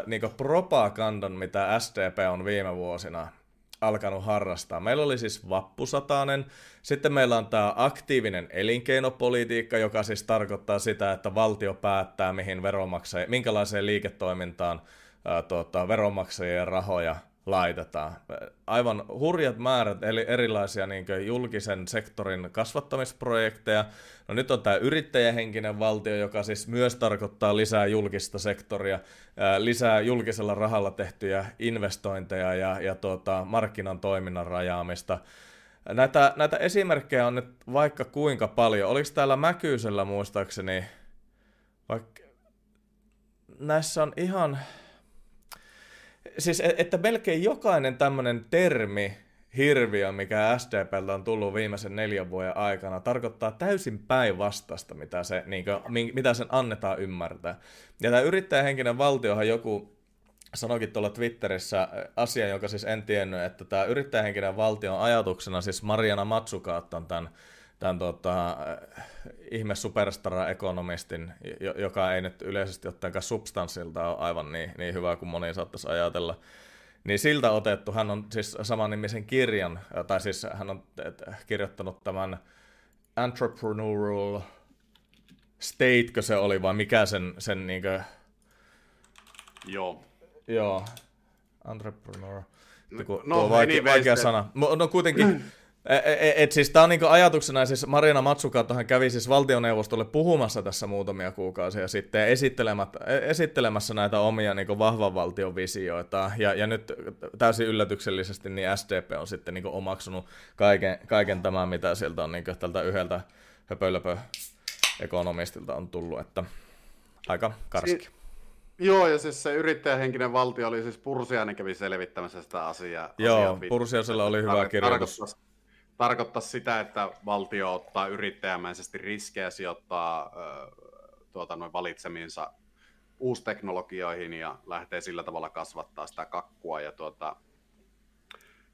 Speaker 1: niin propagandan, mitä SDP on viime vuosina alkanut harrastaa. Meillä oli siis vappusatainen, sitten meillä on tämä aktiivinen elinkeinopolitiikka, joka siis tarkoittaa sitä, että valtio päättää, mihin veronmaksajia, minkälaiseen liiketoimintaan ää, tuota, veronmaksajien rahoja laitetaan. Aivan hurjat määrät eli erilaisia niin julkisen sektorin kasvattamisprojekteja. No nyt on tämä yrittäjähenkinen valtio, joka siis myös tarkoittaa lisää julkista sektoria, lisää julkisella rahalla tehtyjä investointeja ja, ja tuota, markkinan toiminnan rajaamista. Näitä, näitä esimerkkejä on nyt vaikka kuinka paljon. Oliko täällä Mäkyysellä muistaakseni, vaikka näissä on ihan siis e- että melkein jokainen tämmöinen termi, hirviö, mikä SDPltä on tullut viimeisen neljän vuoden aikana, tarkoittaa täysin päinvastasta, mitä, se, niin kuin, mitä sen annetaan ymmärtää. Ja tämä yrittäjähenkinen valtiohan joku sanoikin tuolla Twitterissä asia, jonka siis en tiennyt, että tämä yrittäjähenkinen valtion ajatuksena, siis Mariana Matsukaat on tämän tämän tota, ihme superstara-ekonomistin, joka ei nyt yleisesti ottaenkaan substanssilta ole aivan niin, niin hyvä kuin moni saattaisi ajatella. Niin siltä otettu, hän on siis nimisen kirjan, tai siis hän on kirjoittanut tämän Entrepreneurial State, se oli, vai mikä sen, sen niinkö...
Speaker 2: Joo.
Speaker 1: Joo, entrepreneur. No, tuo no, vaikea, vaikea sana. No kuitenkin, E, e, et siis tämä on niinku ajatuksena, siis Marina Matsukaattohan kävi siis valtioneuvostolle puhumassa tässä muutamia kuukausia sitten e, esittelemässä näitä omia niinku vahvan valtion visioita. Ja, ja nyt täysin yllätyksellisesti niin SDP on sitten niinku omaksunut kaiken, kaiken tämän, mitä sieltä on niinku tältä yhdeltä höpölöpö ekonomistilta on tullut, että aika karski. Si-
Speaker 2: Joo, ja siis se yrittäjähenkinen valtio oli siis Pursiainen kävi selvittämässä sitä asiaa.
Speaker 1: Joo, Pursiaisella oli hyvä kirjoitus
Speaker 2: tarkoittaa sitä, että valtio ottaa yrittäjämäisesti riskejä sijoittaa tuota, noin valitsemiinsa uusteknologioihin ja lähtee sillä tavalla kasvattaa sitä kakkua. Ja tuota,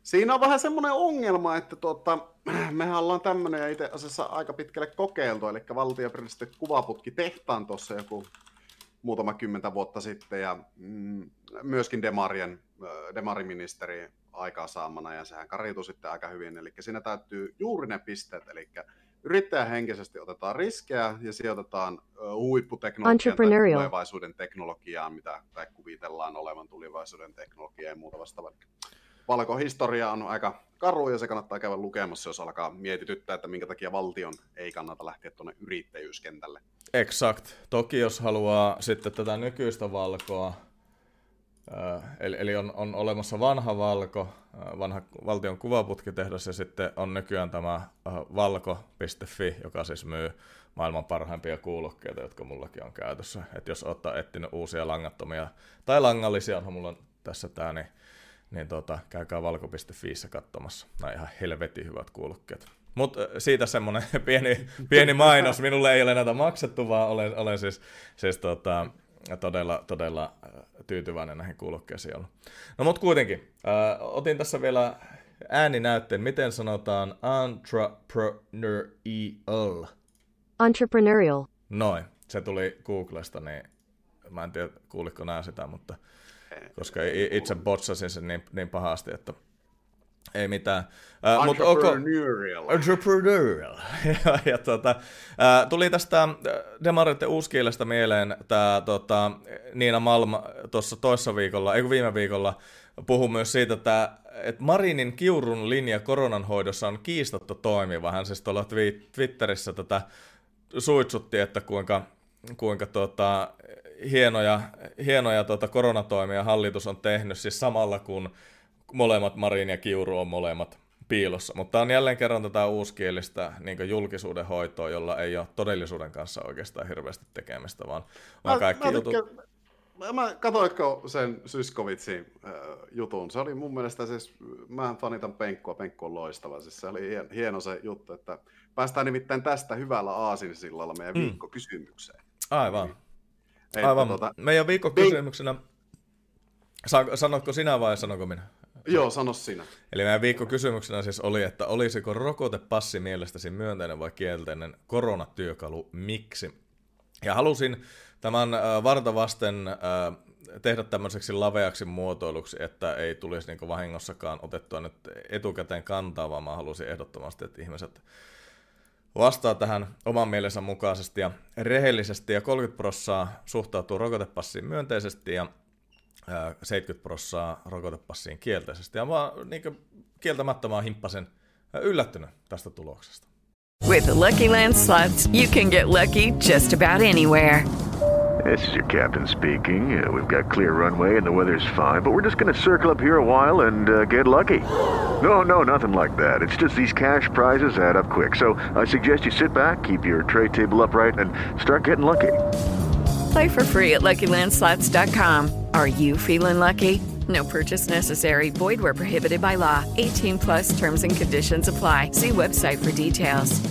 Speaker 2: siinä on vähän semmoinen ongelma, että tuota, mehän ollaan tämmöinen ja itse asiassa aika pitkälle kokeiltu, eli valtio perusti kuvaputki tehtaan tuossa joku muutama kymmentä vuotta sitten ja mm, myöskin Demarien, Demariministeri aikaansaamana ja sehän kariutui sitten aika hyvin. Eli siinä täytyy juuri ne pisteet, eli yrittäjähenkisesti otetaan riskejä ja sijoitetaan huipputeknologian tai tulevaisuuden teknologiaan, mitä tai kuvitellaan olevan tulevaisuuden teknologiaa ja muuta vastaavaa. Valkohistoria on aika karu ja se kannattaa käydä lukemassa, jos alkaa mietityttää, että minkä takia valtion ei kannata lähteä tuonne yrittäjyyskentälle.
Speaker 1: Exakt. Toki jos haluaa sitten tätä nykyistä valkoa Eli, eli on, on olemassa vanha Valko, vanha valtion kuvaputkitehdas ja sitten on nykyään tämä valko.fi, joka siis myy maailman parhaimpia kuulokkeita, jotka mullakin on käytössä. Että jos ottaa etsinyt uusia langattomia tai langallisia, onhan mulla tässä tämä, niin, niin tota, käykää valko.fiissä katsomassa. Nämä ihan helvetin hyvät kuulokkeet. Mutta siitä semmoinen pieni, pieni mainos. Minulle ei ole näitä maksettu, vaan olen, olen siis, siis tota, todella, todella tyytyväinen näihin kuulokkeisiin ollut. No mutta kuitenkin, äh, otin tässä vielä ääninäytteen, miten sanotaan entrepreneurial.
Speaker 7: Entrepreneurial.
Speaker 1: Noin, se tuli Googlesta, niin mä en tiedä kuuliko nää sitä, mutta koska itse botsasin sen niin, niin pahasti, että ei mitään.
Speaker 2: Uh, entrepreneurial.
Speaker 1: Mutta entrepreneurial. ja, ja tota, tuli tästä Demaritten uuskielestä mieleen tämä tota, Niina Malm tuossa toissa viikolla, ei viime viikolla, puhui myös siitä, että, että Marinin kiurun linja koronan hoidossa on kiistatta toimiva. Hän siis tuolla Twitterissä tätä suitsutti, että kuinka, kuinka tota, hienoja, hienoja tota koronatoimia hallitus on tehnyt, siis samalla kun molemmat Marin ja Kiuru on molemmat piilossa. Mutta on jälleen kerran tätä uuskielistä niin julkisuuden hoitoa, jolla ei ole todellisuuden kanssa oikeastaan hirveästi tekemistä, vaan, vaan kaikki
Speaker 2: mä, jutut... Mä, mä katoitko sen Syskovitsin äh, jutun? Se oli mun mielestä siis, mä fanitan Penkkua, Penkku on loistava. Siis se oli hieno, hieno se juttu, että päästään nimittäin tästä hyvällä aasinsillalla meidän mm. viikkokysymykseen.
Speaker 1: Aivan. Niin, Aivan. Tuota, meidän viikkokysymyksenä, sanotko sinä vai sanonko minä?
Speaker 2: Joo, sano sinä.
Speaker 1: Eli meidän viikkokysymyksenä siis oli, että olisiko rokotepassi mielestäsi myönteinen vai kielteinen koronatyökalu, miksi? Ja halusin tämän äh, vartavasten äh, tehdä tämmöiseksi laveaksi muotoiluksi, että ei tulisi niin vahingossakaan otettua nyt etukäteen kantaa, vaan mä halusin ehdottomasti, että ihmiset vastaa tähän oman mielensä mukaisesti ja rehellisesti, ja 30 prossaa suhtautuu rokotepassiin myönteisesti, ja 70 prossaa rokotepassiin kielteisesti. Ja mä niin kieltämättä mä himppasen yllättynyt tästä tuloksesta.
Speaker 6: With the Lucky Land slots, you can get lucky just about anywhere.
Speaker 8: This is your captain speaking. Uh, we've got clear runway and the weather's fine, but we're just going to circle up here a while and uh, get lucky. No, no, nothing like that. It's just these cash prizes add up quick. So I suggest you sit back, keep your tray table upright, and start getting lucky.
Speaker 6: Play for free at LuckyLandSlots.com. Are you feeling lucky? No purchase necessary. Void where prohibited by law. 18 plus terms and conditions apply. See website for details.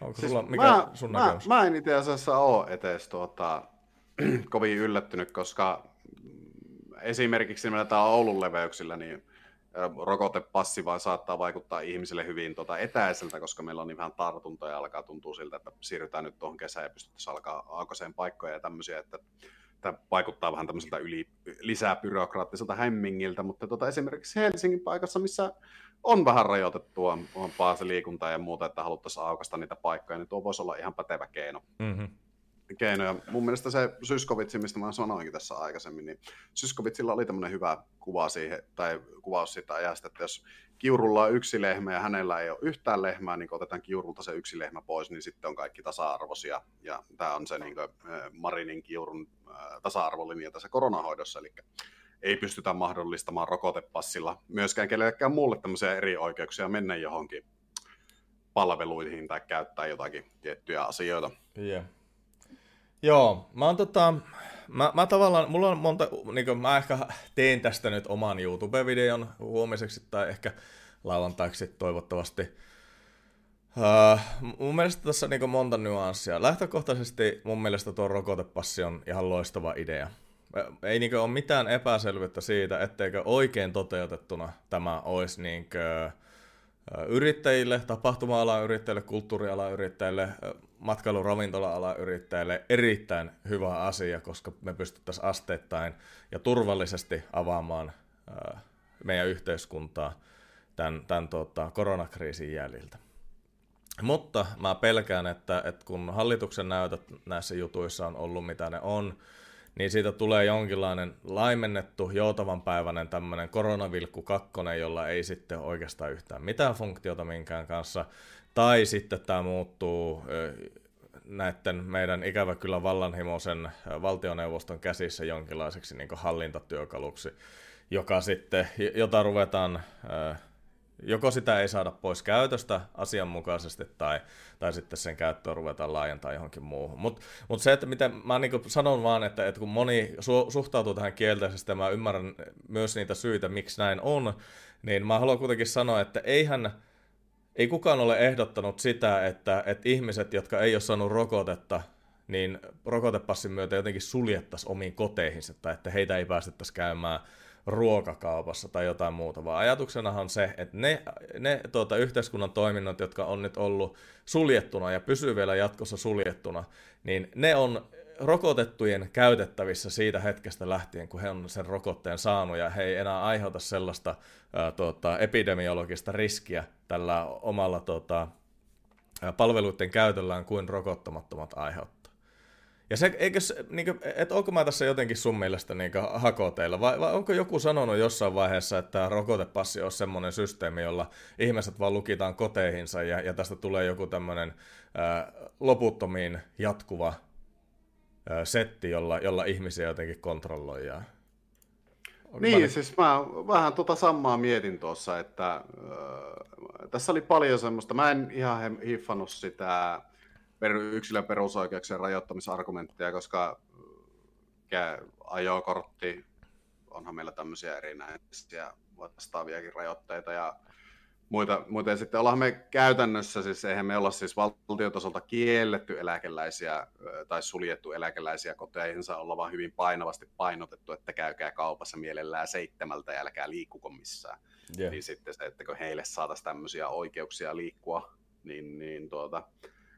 Speaker 1: Onko
Speaker 2: Siis
Speaker 1: sulla, mikä
Speaker 2: mä,
Speaker 1: sun
Speaker 2: mä, mä en itse asiassa ole etes tuota, kovin yllättynyt, koska esimerkiksi meillä täällä Oulun leveyksillä, niin rokotepassi vaan saattaa vaikuttaa ihmisille hyvin tota etäiseltä, koska meillä on niin vähän tartuntoja ja alkaa tuntua siltä, että siirrytään nyt tuohon kesään ja pystyttäisiin alkaa aukaseen paikkoja ja tämmöisiä, että tämä vaikuttaa vähän tämmöiseltä yli, lisää byrokraattiselta hämmingiltä, mutta tota, esimerkiksi Helsingin paikassa, missä on vähän rajoitettua on se liikuntaa ja muuta, että haluttaisiin aukasta niitä paikkoja, niin tuo voisi olla ihan pätevä keino.
Speaker 1: Mm-hmm.
Speaker 2: keino. Ja mun mielestä se Syskovitsi, mistä mä sanoinkin tässä aikaisemmin, niin Syskovitsilla oli tämmöinen hyvä kuva siihen, tai kuvaus siitä ajasta, että jos Kiurulla on yksi lehmä ja hänellä ei ole yhtään lehmää, niin kun otetaan Kiurulta se yksi lehmä pois, niin sitten on kaikki tasa-arvoisia. Ja tämä on se niin kuin, Marinin Kiurun tasa-arvolinja tässä koronahoidossa, eli ei pystytä mahdollistamaan rokotepassilla myöskään kenellekään muulle tämmöisiä eri oikeuksia mennä johonkin palveluihin tai käyttää jotakin tiettyjä asioita.
Speaker 1: Yeah. Joo, mä oon tota, mä, mä tavallaan, mulla on monta, niin mä ehkä teen tästä nyt oman YouTube-videon huomiseksi tai ehkä lauantaiksi toivottavasti. Uh, mun mielestä tässä on niin monta nyanssia. Lähtökohtaisesti mun mielestä tuo rokotepassi on ihan loistava idea. Ei niin ole mitään epäselvyyttä siitä, etteikö oikein toteutettuna tämä olisi niin kuin, yrittäjille, tapahtuma-alan yrittäjille, kulttuurialan yrittäjille, matkailu- ravintola-alan yrittäjille erittäin hyvä asia, koska me pystyttäisiin asteittain ja turvallisesti avaamaan meidän yhteiskuntaa tämän, tämän tota, koronakriisin jäljiltä. Mutta mä pelkään, että, että kun hallituksen näytöt näissä jutuissa on ollut mitä ne on, niin siitä tulee jonkinlainen laimennettu, joutavan päiväinen tämmöinen koronavilkku kakkonen, jolla ei sitten oikeastaan yhtään mitään funktiota minkään kanssa. Tai sitten tämä muuttuu näiden meidän ikävä kyllä vallanhimoisen valtioneuvoston käsissä jonkinlaiseksi niin hallintatyökaluksi, joka sitten, jota ruvetaan joko sitä ei saada pois käytöstä asianmukaisesti tai, tai sitten sen käyttöä ruvetaan laajentaa johonkin muuhun. Mutta mut se, että miten mä niin sanon vaan, että, että kun moni su, suhtautuu tähän kielteisesti ja mä ymmärrän myös niitä syitä, miksi näin on, niin mä haluan kuitenkin sanoa, että eihän ei kukaan ole ehdottanut sitä, että, että ihmiset, jotka ei ole saanut rokotetta, niin rokotepassin myötä jotenkin suljettaisiin omiin koteihinsa tai että heitä ei päästettäisi käymään ruokakaupassa tai jotain muuta, vaan ajatuksenahan on se, että ne, ne tuota, yhteiskunnan toiminnot, jotka on nyt ollut suljettuna ja pysyy vielä jatkossa suljettuna, niin ne on rokotettujen käytettävissä siitä hetkestä lähtien, kun he on sen rokotteen saanut ja he ei enää aiheuta sellaista ää, tuota, epidemiologista riskiä tällä omalla tuota, palveluiden käytöllään kuin rokottamattomat aiheuttaa. Ja se, eikö, niin kuin, et onko mä tässä jotenkin sun mielestä niin hakoteilla, vai, vai onko joku sanonut jossain vaiheessa, että rokotepassi on semmoinen systeemi, jolla ihmiset vaan lukitaan koteihinsa ja, ja tästä tulee joku tämmöinen loputtomiin jatkuva setti, jolla, jolla ihmisiä jotenkin kontrolloidaan?
Speaker 2: Niin, mä... siis mä vähän tota samaa mietin tuossa, että äh, tässä oli paljon semmoista, mä en ihan hiffannut sitä yksilön perusoikeuksien rajoittamisargumentteja, koska ajokortti, onhan meillä tämmöisiä erinäisiä vastaaviakin rajoitteita ja muita, muita. Ja sitten ollaan me käytännössä, siis eihän me olla siis valtiotasolta kielletty eläkeläisiä tai suljettu eläkeläisiä koteihinsa, olla vaan hyvin painavasti painotettu, että käykää kaupassa mielellään seitsemältä ja älkää liikkuko missään. Yeah. Niin sitten se, että kun heille saataisiin tämmöisiä oikeuksia liikkua, niin, niin tuota,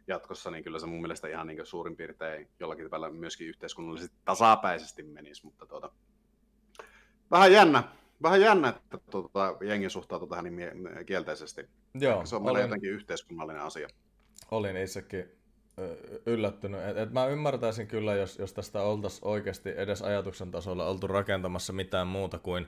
Speaker 2: jatkossa, niin kyllä se mun mielestä ihan niin suurin piirtein jollakin tavalla myöskin yhteiskunnallisesti tasapäisesti menisi, mutta tuota, vähän jännä, vähän jännä, että tuota, jengi suhtautuu tähän niin kielteisesti.
Speaker 1: Joo,
Speaker 2: se on meillä jotenkin yhteiskunnallinen asia.
Speaker 1: Olin itsekin yllättynyt. Et, et mä ymmärtäisin kyllä, jos, jos tästä oltaisiin oikeasti edes ajatuksen tasolla oltu rakentamassa mitään muuta kuin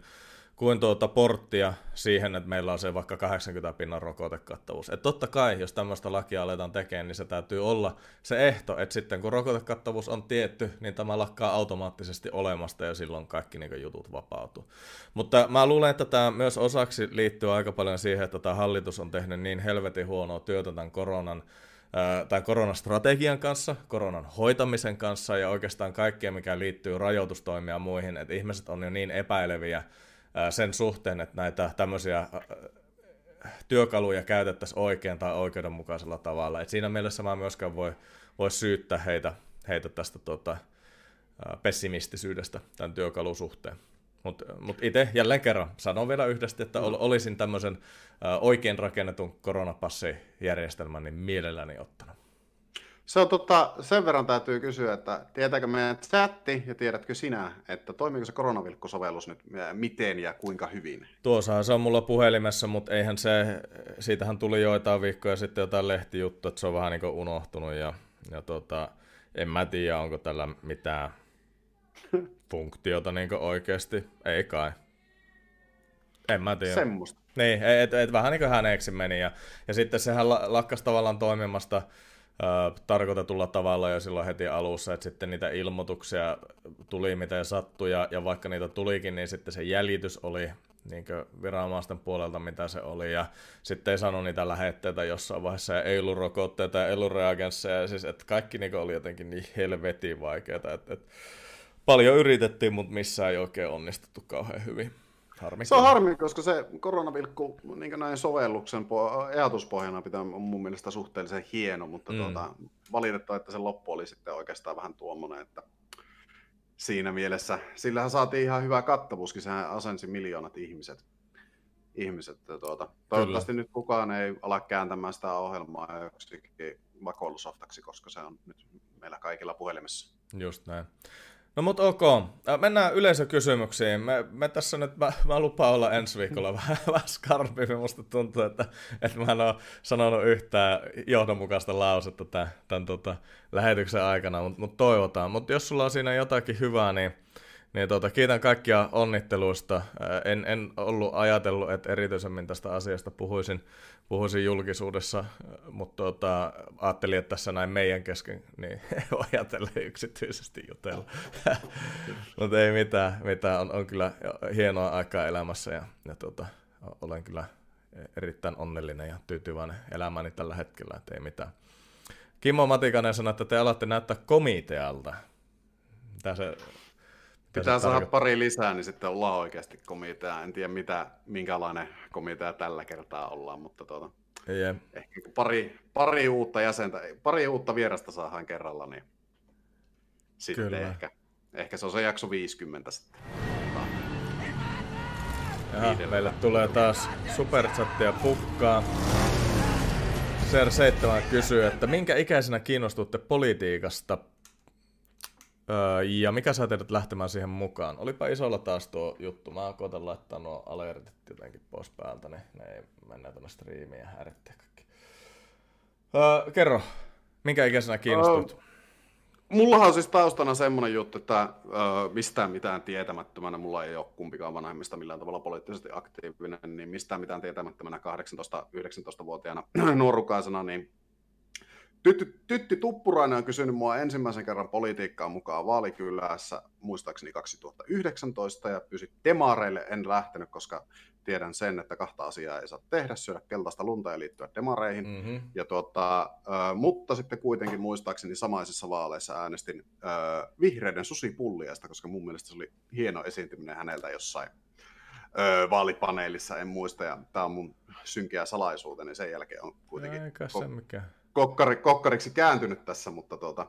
Speaker 1: kuin tuota porttia siihen, että meillä on se vaikka 80 pinnan rokotekattavuus. Et totta kai, jos tämmöistä lakia aletaan tekemään, niin se täytyy olla se ehto, että sitten kun rokotekattavuus on tietty, niin tämä lakkaa automaattisesti olemasta ja silloin kaikki niin jutut vapautuu. Mutta mä luulen, että tämä myös osaksi liittyy aika paljon siihen, että tämä hallitus on tehnyt niin helvetin huonoa työtä tämän koronan tai koronastrategian kanssa, koronan hoitamisen kanssa ja oikeastaan kaikkea, mikä liittyy rajoitustoimia muihin, että ihmiset on jo niin epäileviä sen suhteen, että näitä tämmöisiä työkaluja käytettäisiin oikein tai oikeudenmukaisella tavalla. Et siinä mielessä mä myöskään voi, voi syyttää heitä, heitä tästä tota, pessimistisyydestä tämän työkalun suhteen. Mutta mut itse jälleen kerran sanon vielä yhdesti, että ol, olisin tämmöisen oikein rakennetun koronapassijärjestelmän niin mielelläni ottanut.
Speaker 2: Se on totta, sen verran täytyy kysyä, että tietääkö meidän chatti ja tiedätkö sinä, että toimiiko se koronavilkkusovellus nyt miten ja kuinka hyvin?
Speaker 1: Tuossa se on mulla puhelimessa, mutta eihän se, siitähän tuli joitain viikkoja sitten jotain lehtijuttu, että se on vähän niin kuin unohtunut ja, ja tota, en mä tiedä, onko tällä mitään funktiota niin oikeasti. Ei kai. En mä tiedä.
Speaker 2: Semmosta.
Speaker 1: Niin, et, et, vähän niin kuin häneeksi meni ja, ja sitten sehän lakkas tavallaan toimimasta tarkoitetulla tavalla jo silloin heti alussa, että sitten niitä ilmoituksia tuli miten sattui, ja, ja vaikka niitä tulikin, niin sitten se jäljitys oli niin viranomaisten puolelta, mitä se oli, ja sitten ei saanut niitä lähetteitä jossain vaiheessa, ja ei ollut rokotteita, ja ei ollut reagensseja, siis että kaikki niin oli jotenkin niin helvetin vaikeaa, että, että paljon yritettiin, mutta missään ei oikein onnistuttu kauhean hyvin.
Speaker 2: Harmi. Se on harmi, koska se koronavilkku niin näin sovelluksen ajatuspohjana pitää mun mielestä suhteellisen hieno, mutta mm. tuota, valitettavaa, että se loppu oli sitten oikeastaan vähän tuommoinen, että siinä mielessä, sillähän saatiin ihan hyvä kattavuuskin, sehän asensi miljoonat ihmiset. ihmiset tuota, toivottavasti Kyllä. nyt kukaan ei ala kääntämään sitä ohjelmaa joksikin vakoilusoftaksi, koska se on nyt meillä kaikilla puhelimessa.
Speaker 1: Just näin. No mut ok, mennään yleisökysymyksiin. Me, me tässä nyt, mä, mä lupaan olla ensi viikolla vähän, vähän skarpimpi. Musta tuntuu, että, että mä en ole sanonut yhtään johdonmukaista lausetta tämän, tämän tota, lähetyksen aikana, mutta mut toivotaan. Mutta jos sulla on siinä jotakin hyvää, niin niin tuota, kiitän kaikkia onnitteluista. En, en ollut ajatellut, että erityisemmin tästä asiasta puhuisin, puhuisin julkisuudessa, mutta tuota, ajattelin, että tässä näin meidän kesken, niin ajatellen yksityisesti jutella. mutta ei mitään, mitään. On, on kyllä hienoa aikaa elämässä ja, ja tuota, olen kyllä erittäin onnellinen ja tyytyväinen elämäni tällä hetkellä, että ei mitään. Kimmo Matikainen sanoi, että te alatte näyttää komitealta. Mitä se
Speaker 2: Pitää saada tarkoittaa. pari lisää, niin sitten ollaan oikeasti komitea. En tiedä, mitä, minkälainen komitea tällä kertaa ollaan, mutta tuota,
Speaker 1: yeah.
Speaker 2: ehkä pari, pari uutta jäsentä, pari uutta vierasta saadaan kerralla, niin sitten Kyllä. ehkä, ehkä se on se jakso 50 sitten.
Speaker 1: Jaha, meille tulee taas superchattia pukkaa. Ser7 kysyy, että minkä ikäisenä kiinnostutte politiikasta? Öö, ja mikä saa teidät lähtemään siihen mukaan? Olipa isolla taas tuo juttu. Mä koitan laittaa nuo alertit jotenkin pois päältä, niin ne ei mennä tuonne striimiin ja häirittää kaikki. Öö, kerro, minkä ikäisenä kiinnostut? Öö,
Speaker 2: mullahan on siis taustana semmoinen juttu, että öö, mistään mitään tietämättömänä, mulla ei ole kumpikaan vanhemmista millään tavalla poliittisesti aktiivinen, niin mistään mitään tietämättömänä 18-19-vuotiaana nuorukaisena, niin Tytti, Tytti Tuppurainen on kysynyt mua ensimmäisen kerran politiikkaan mukaan Vaalikylässä, muistaakseni 2019, ja pyysi demareille. En lähtenyt, koska tiedän sen, että kahta asiaa ei saa tehdä, syödä keltaista lunta ja liittyä demareihin. Mm-hmm. Ja tuota, äh, mutta sitten kuitenkin muistaakseni samaisissa vaaleissa äänestin äh, vihreiden susipulliasta, koska mun mielestä se oli hieno esiintyminen häneltä jossain öö, vaalipaneelissa, en muista, ja tämä on mun synkeä salaisuuteni, sen jälkeen on kuitenkin...
Speaker 1: Eikä se mikään
Speaker 2: kokkari, kokkariksi kääntynyt tässä, mutta tuota,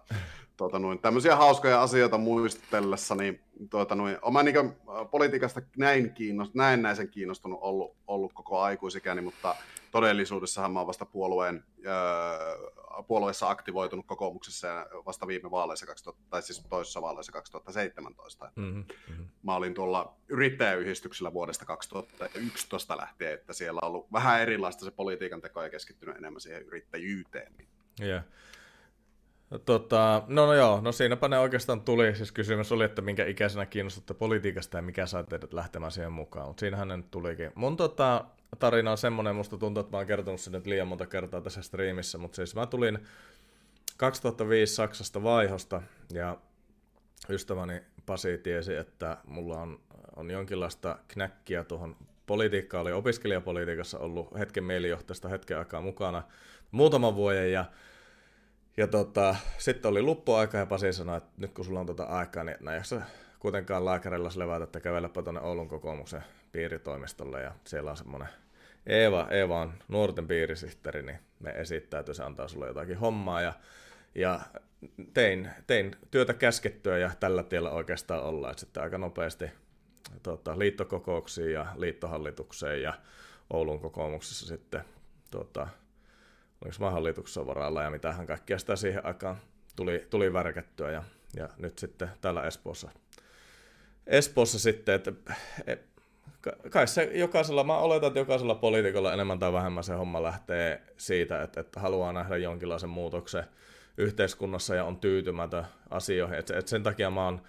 Speaker 2: tuota, noin, tämmöisiä hauskoja asioita muistellessa, niin tuota, noin, olen niin politiikasta näin kiinnost, näennäisen kiinnostunut ollut, ollut koko aikuisikäni, mutta todellisuudessahan mä olen vasta puolueen, öö, puolueessa aktivoitunut kokoomuksessa ja vasta viime vaaleissa, 2000, tai siis toisessa vaaleissa 2017. Mm-hmm, mm-hmm. Mä olin tuolla yrittäjäyhdistyksellä vuodesta 2011 lähtien, että siellä on ollut vähän erilaista se politiikan teko ja keskittynyt enemmän siihen yrittäjyyteen.
Speaker 1: Yeah. Tota, no, no joo, no siinäpä ne oikeastaan tuli. Siis kysymys oli, että minkä ikäisenä kiinnostutte politiikasta ja mikä saa teidät lähtemään siihen mukaan. Mutta siinähän ne nyt tulikin. Mun tota, tarina on semmoinen, musta tuntuu, että mä oon kertonut sen nyt liian monta kertaa tässä striimissä, mutta siis mä tulin 2005 Saksasta vaihosta ja ystäväni Pasi tiesi, että mulla on, on jonkinlaista knäkkiä tuohon politiikkaan, oli opiskelijapolitiikassa ollut hetken mielijohteesta hetken aikaa mukana muutaman vuoden ja ja tota, sitten oli luppuaika ja Pasi sanoi, että nyt kun sulla on tota aikaa, niin näin jaksa kuitenkaan lääkärillä levätä, että kävelläpä tuonne Oulun kokoomuksen piiritoimistolle ja siellä on semmoinen Eeva, Eeva on nuorten piirisihteeri, niin me esittäytyy, se antaa sulle jotakin hommaa ja, ja tein, tein työtä käskettyä ja tällä tiellä oikeastaan ollaan, sitten aika nopeasti tota, liittokokouksiin ja liittohallitukseen ja Oulun kokoomuksessa sitten tota, oliko mä hallituksessa varalla ja mitähän kaikkea sitä siihen aikaan tuli, tuli värkättyä ja, ja nyt sitten täällä Espoossa, Espoossa sitten, että et, kai se jokaisella, mä oletan, että jokaisella poliitikolla enemmän tai vähemmän se homma lähtee siitä, että, että haluaa nähdä jonkinlaisen muutoksen yhteiskunnassa ja on tyytymätön asioihin. Et, et sen takia mä oon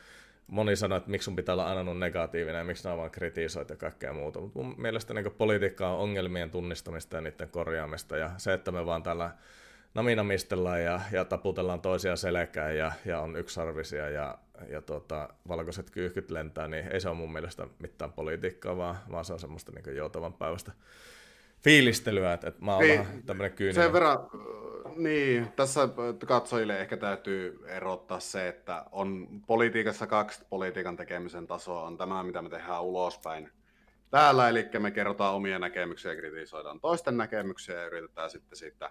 Speaker 1: moni sanoo, että miksi sun pitää olla aina negatiivinen ja miksi nämä vaan kritisoit ja kaikkea muuta. Mutta mun mielestä niin politiikka on ongelmien tunnistamista ja niiden korjaamista ja se, että me vaan täällä naminamistellaan ja, ja taputellaan toisia selkään ja, ja on yksarvisia ja, ja tota, valkoiset kyyhkyt lentää, niin ei se ole mun mielestä mitään politiikkaa, vaan, vaan se on semmoista niin joutavan päivästä fiilistelyä, että, että mä oon niin, vähän tämmöinen kyyninen.
Speaker 2: Sen verran, niin, tässä katsojille ehkä täytyy erottaa se, että on politiikassa kaksi politiikan tekemisen tasoa. On tämä, mitä me tehdään ulospäin täällä, eli me kerrotaan omia näkemyksiä ja kritisoidaan toisten näkemyksiä ja yritetään sitten siitä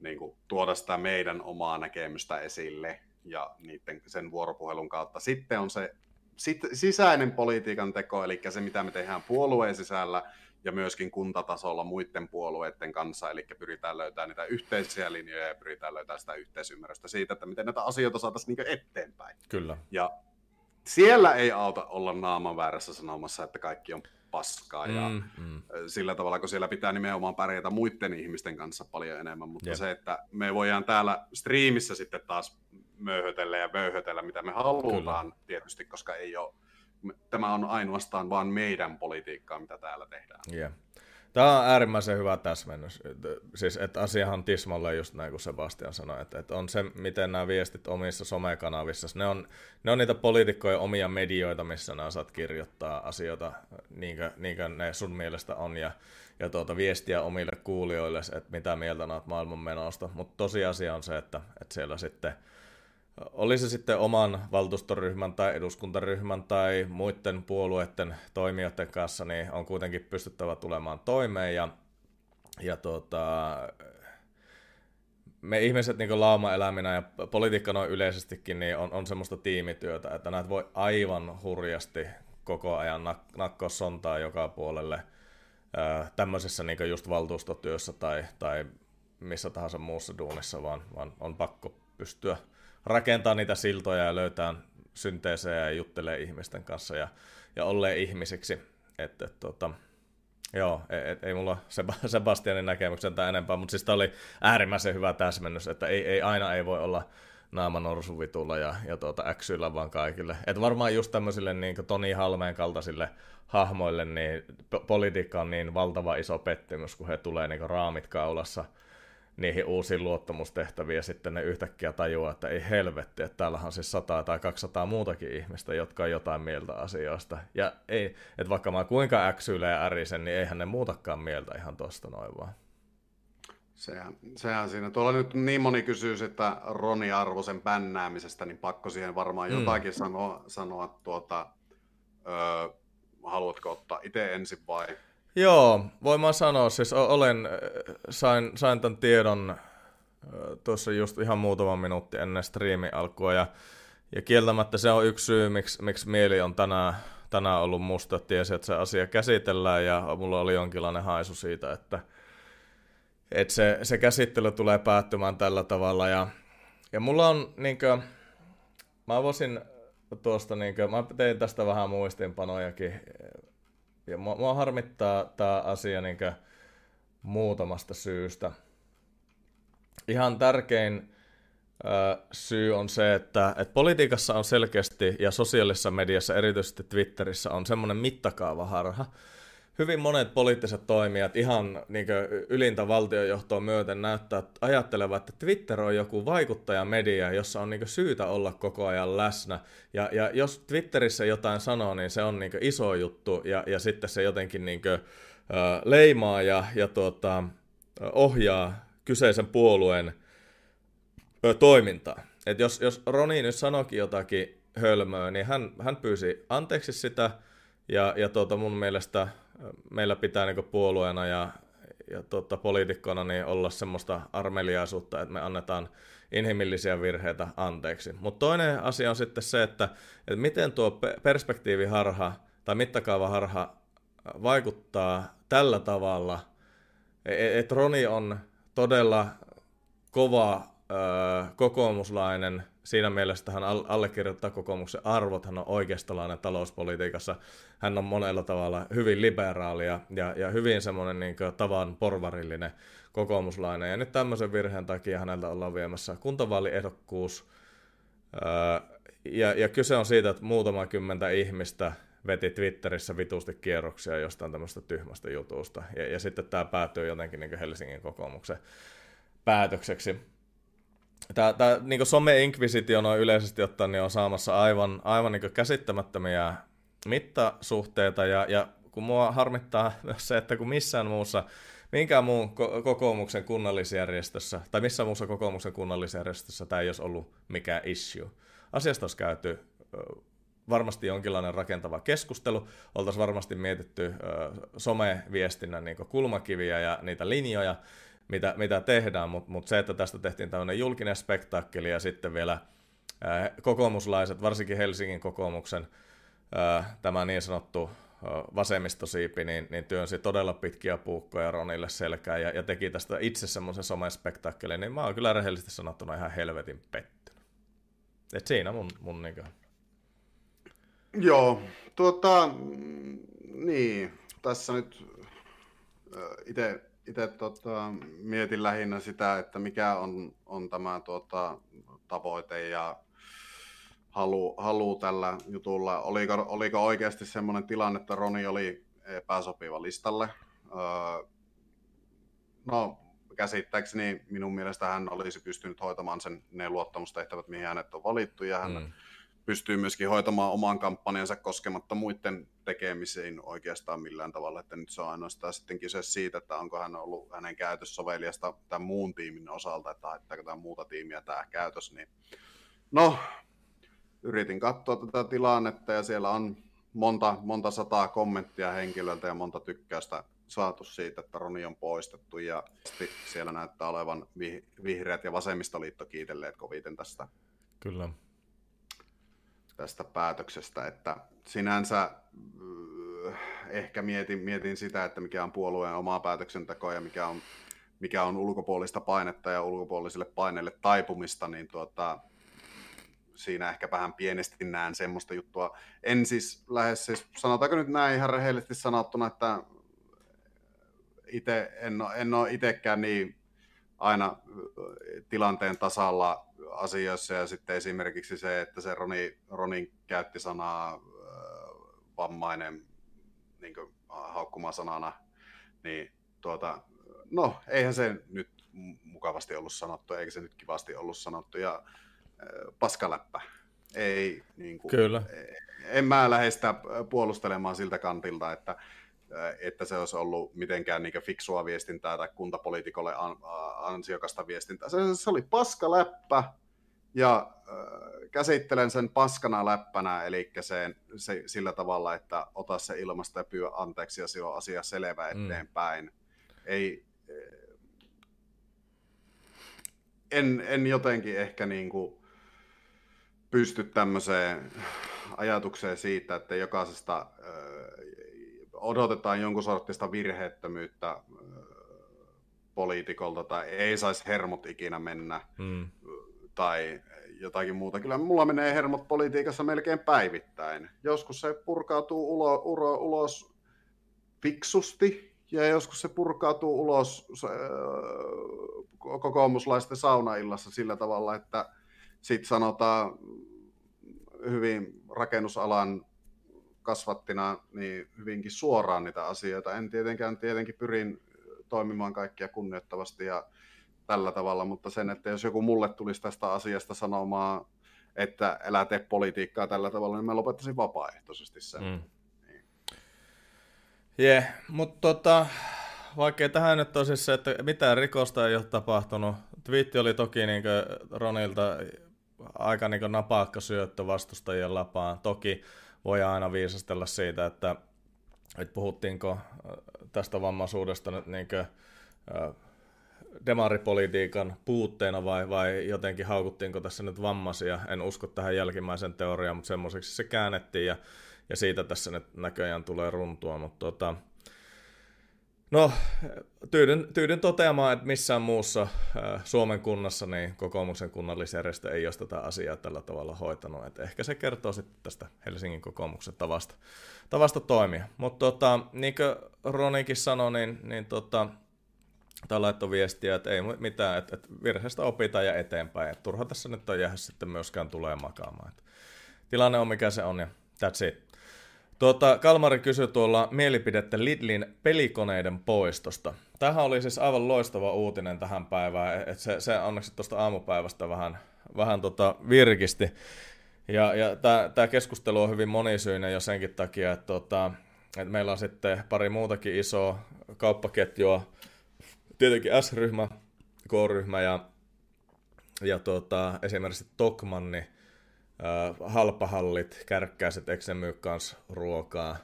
Speaker 2: niin kuin, tuoda sitä meidän omaa näkemystä esille ja niiden, sen vuoropuhelun kautta. Sitten on se sit, sisäinen politiikan teko, eli se, mitä me tehdään puolueen sisällä, ja myöskin kuntatasolla muiden puolueiden kanssa, eli pyritään löytämään niitä yhteisiä linjoja ja pyritään löytämään sitä yhteisymmärrystä siitä, että miten näitä asioita saataisiin niin eteenpäin.
Speaker 1: Kyllä.
Speaker 2: Ja siellä ei auta olla naaman väärässä sanomassa, että kaikki on paskaa ja mm, mm. sillä tavalla, kun siellä pitää nimenomaan pärjätä muiden ihmisten kanssa paljon enemmän, mutta Jep. se, että me voidaan täällä striimissä sitten taas möyhötellä ja vöyhötellä, mitä me halutaan Kyllä. tietysti, koska ei ole tämä on ainoastaan vain meidän politiikkaa, mitä täällä tehdään.
Speaker 1: Yeah. Tämä on äärimmäisen hyvä täsmennys. Siis, että asiahan on tismalle just näin kuin Sebastian sanoi, että, että on se, miten nämä viestit omissa somekanavissa, ne on, ne on niitä poliitikkojen omia medioita, missä nämä saat kirjoittaa asioita niin kuin, niin kuin ne sun mielestä on, ja, ja tuota, viestiä omille kuulijoille, että mitä mieltä olet maailman menosta. Mutta tosiasia on se, että, että siellä sitten – oli se sitten oman valtuustoryhmän tai eduskuntaryhmän tai muiden puolueiden toimijoiden kanssa, niin on kuitenkin pystyttävä tulemaan toimeen ja, ja tuota, me ihmiset niin lauma-eläminä ja politiikka noin yleisestikin niin on, on semmoista tiimityötä, että näet voi aivan hurjasti koko ajan nak- nakkoa sontaa joka puolelle ää, tämmöisessä niin just valtuustotyössä tai, tai missä tahansa muussa duunissa, vaan, vaan on pakko pystyä rakentaa niitä siltoja ja löytää synteesejä ja juttelee ihmisten kanssa ja, ja ollee ihmisiksi. Että, et, tota, joo, et, et, ei mulla Sebastianin näkemyksen tai enempää, mutta siis tämä oli äärimmäisen hyvä täsmennys, että ei, ei aina ei voi olla naama norsuvitulla ja, ja tuota, äksyillä vaan kaikille. Et varmaan just tämmöisille niin Toni Halmeen kaltaisille hahmoille, niin politiikka on niin valtava iso pettymys, kun he tulee niin raamit kaulassa – niihin uusiin luottamustehtäviin ja sitten ne yhtäkkiä tajuaa, että ei helvetti, että täällä on siis 100 tai 200 muutakin ihmistä, jotka on jotain mieltä asioista. Ja ei, että vaikka mä kuinka äksyilen ja ärisen, niin eihän ne muutakaan mieltä ihan tosta noin vaan.
Speaker 2: Sehän, sehän siinä. Tuolla nyt niin moni kysyy että Roni Arvosen bännäämisestä, niin pakko siihen varmaan mm. jotakin sanoa, sanoa tuota, ö, haluatko ottaa itse ensin vai
Speaker 1: Joo, voin mä sanoa, siis olen, sain, sain tämän tiedon tuossa just ihan muutama minuutti ennen striimi alkua ja, ja kieltämättä se on yksi syy, miksi, miksi mieli on tänään, tänään ollut musta, tiesi, että se asia käsitellään ja mulla oli jonkinlainen haisu siitä, että, että se, se käsittely tulee päättymään tällä tavalla ja, ja mulla on niinkö, mä voisin tuosta niinkö, mä tein tästä vähän muistiinpanojakin ja mua, mua harmittaa tämä asia niin muutamasta syystä. Ihan tärkein syy on se, että, että politiikassa on selkeästi ja sosiaalisessa mediassa, erityisesti Twitterissä, on semmoinen mittakaavaharha. Hyvin monet poliittiset toimijat ihan niin ylintä valtiojohtoa myöten näyttää, ajattelevat, että Twitter on joku vaikuttajamedia, jossa on niin syytä olla koko ajan läsnä. Ja, ja jos Twitterissä jotain sanoo, niin se on niin iso juttu ja, ja sitten se jotenkin niin kuin, leimaa ja, ja tuota, ohjaa kyseisen puolueen toimintaa. Et jos, jos Roni nyt sanoikin jotakin hölmöä, niin hän, hän pyysi anteeksi sitä, ja, ja tuota, mun mielestä meillä pitää niin puolueena ja, ja tuota, poliitikkona niin olla semmoista armeliaisuutta, että me annetaan inhimillisiä virheitä anteeksi. Mutta toinen asia on sitten se, että, että miten tuo perspektiiviharha tai mittakaavaharha vaikuttaa tällä tavalla, että et Roni on todella kova kokoomuslainen, siinä mielessä hän allekirjoittaa kokoomuksen arvot, hän on oikeistolainen talouspolitiikassa, hän on monella tavalla hyvin liberaalia ja, ja hyvin semmoinen niin tavan porvarillinen kokoomuslainen. Ja nyt tämmöisen virheen takia häneltä ollaan viemässä kuntavaaliehdokkuus. Ja, ja kyse on siitä, että muutama kymmentä ihmistä veti Twitterissä vitusti kierroksia jostain tämmöistä tyhmästä jutusta. Ja, ja sitten tämä päätyy jotenkin niin Helsingin kokoomuksen päätökseksi tämä, tämä niin some-inkvisitio noin yleisesti ottaen niin on saamassa aivan, aivan niin käsittämättömiä mittasuhteita, ja, ja kun mua harmittaa myös se, että kun missään muussa, minkään muun kokoomuksen kunnallisjärjestössä, tai missään muussa kokoomuksen kunnallisjärjestössä tämä ei olisi ollut mikään issue. Asiasta olisi käyty varmasti jonkinlainen rakentava keskustelu, oltaisiin varmasti mietitty some-viestinnän niin kulmakiviä ja niitä linjoja, mitä, mitä tehdään, mutta mut se, että tästä tehtiin tämmöinen julkinen spektaakkeli ja sitten vielä ää, kokoomuslaiset, varsinkin Helsingin kokoomuksen ää, tämä niin sanottu vasemmistosiipi, niin, niin työnsi todella pitkiä puukkoja Ronille selkään ja, ja teki tästä itse semmoisen somespektaakkelin, niin mä oon kyllä rehellisesti sanottuna ihan helvetin pettynyt. Et siinä mun, mun niin
Speaker 2: Joo, tuota, niin, tässä nyt itse itse tota, mietin lähinnä sitä, että mikä on, on tämä tuota, tavoite ja halu, halu tällä jutulla. Oliko, oliko oikeasti semmoinen tilanne, että Roni oli epäsopiva listalle? Öö, no, käsittääkseni minun mielestä hän olisi pystynyt hoitamaan sen, ne luottamustehtävät, mihin hänet on valittu, ja hän mm pystyy myöskin hoitamaan oman kampanjansa koskematta muiden tekemisiin oikeastaan millään tavalla, että nyt se on ainoastaan sitten kyse siitä, että onko hän ollut hänen käytössovelijasta tämän muun tiimin osalta, että haittaako tämä muuta tiimiä tämä käytös, niin no, yritin katsoa tätä tilannetta ja siellä on monta, monta sataa kommenttia henkilöltä ja monta tykkäystä saatu siitä, että Roni on poistettu ja siellä näyttää olevan vihreät ja vasemmistoliitto kiitelleet koviten tästä.
Speaker 1: Kyllä
Speaker 2: tästä päätöksestä, että sinänsä äh, ehkä mietin, mietin sitä, että mikä on puolueen omaa päätöksentekoa ja mikä on, mikä on ulkopuolista painetta ja ulkopuolisille paineille taipumista, niin tuota, siinä ehkä vähän pienesti näen semmoista juttua. En siis lähes, siis sanotaanko nyt näin ihan rehellisesti sanottuna, että itse en ole, en ole itsekään niin aina tilanteen tasalla asioissa ja sitten esimerkiksi se, että se Roni, Ronin käytti sanaa vammainen niin haukkuma sanana, niin tuota, no eihän se nyt mukavasti ollut sanottu, eikä se nyt kivasti ollut sanottu ja paskaläppä. Ei, niin kuin,
Speaker 1: Kyllä.
Speaker 2: En mä lähde sitä puolustelemaan siltä kantilta, että että se olisi ollut mitenkään niin fiksua viestintää tai kuntapoliitikolle ansiokasta viestintää. Se, se oli paska läppä, ja äh, käsittelen sen paskana läppänä, eli se, se, sillä tavalla, että ota se ilmasta ja pyö anteeksi ja silloin asia selvä mm. eteenpäin. Mm. Ei, en, en jotenkin ehkä niin kuin pysty tämmöiseen ajatukseen siitä, että jokaisesta äh, odotetaan jonkun sortista virheettömyyttä äh, poliitikolta tai ei saisi hermot ikinä mennä. Mm tai jotakin muuta. Kyllä mulla menee hermot politiikassa melkein päivittäin. Joskus se purkautuu ulo, ulo, ulos fiksusti ja joskus se purkautuu ulos se, kokoomuslaisten saunaillassa sillä tavalla, että sitten sanotaan hyvin rakennusalan kasvattina niin hyvinkin suoraan niitä asioita. En tietenkään tietenkin pyrin toimimaan kaikkia kunnioittavasti ja tällä tavalla, mutta sen, että jos joku mulle tulisi tästä asiasta sanomaan, että älä tee politiikkaa tällä tavalla, niin mä lopettaisin vapaaehtoisesti sen. Mm.
Speaker 1: Jee, yeah, mutta tota, vaikkei tähän nyt on siis se, että mitään rikosta ei ole tapahtunut. Twiitti oli toki niin Ronilta aika niin napakka syöttö vastustajien lapaan. Toki voi aina viisastella siitä, että, että puhuttiinko tästä vammaisuudesta nyt niin kuin, demaripolitiikan puutteena vai, vai jotenkin haukuttiinko tässä nyt vammaisia. En usko tähän jälkimmäisen teoriaan, mutta semmoiseksi se käännettiin ja, ja siitä tässä nyt näköjään tulee runtua. Mutta tota, no, tyydyn, tyydyn toteamaan, että missään muussa äh, Suomen kunnassa niin kokoomuksen kunnallisjärjestö ei ole tätä asiaa tällä tavalla hoitanut. Et ehkä se kertoo sitten tästä Helsingin kokoomuksen tavasta, tavasta toimia. Mutta tota, niin kuin Ronikin sanoi, niin, niin tota, tai laittoi viestiä, että ei mitään, että, että virheestä opitaan ja eteenpäin. Että turha tässä nyt on jäädä sitten myöskään tulee makaamaan. Että tilanne on mikä se on ja that's it. Tuota, Kalmari kysyi tuolla mielipidettä Lidlin pelikoneiden poistosta. Tähän oli siis aivan loistava uutinen tähän päivään, että se, se onneksi tuosta aamupäivästä vähän, vähän tota virkisti. Ja, ja tämä keskustelu on hyvin monisyinen jo senkin takia, että, tota, että meillä on sitten pari muutakin isoa kauppaketjua, tietenkin S-ryhmä, K-ryhmä ja, ja tota, esimerkiksi Tokmanni, halpahallit, kärkkäiset, eikö ne myy kans ruokaa.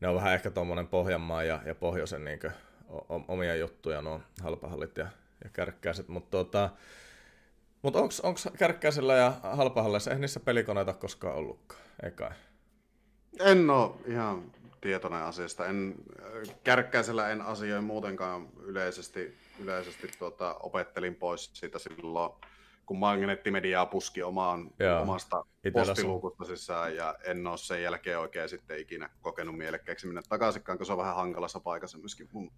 Speaker 1: Ne on vähän ehkä tuommoinen Pohjanmaa ja, ja Pohjoisen niin kuin, omia juttuja, nuo halpahallit ja, ja kärkkäiset, mutta tota, mut onko kärkkäisellä ja halpahalleissa, eihän niissä pelikoneita koskaan ollutkaan, ei kai?
Speaker 2: En ole ihan tietoinen asiasta. En, kärkkäisellä en asioi muutenkaan yleisesti, yleisesti tuota, opettelin pois siitä silloin, kun magneettimediaa puski omaan, Joo. omasta postiluukusta sisään ja en ole sen jälkeen oikein sitten ikinä kokenut mielekkääksi mennä takaisinkaan, kun se on vähän hankalassa paikassa myöskin mun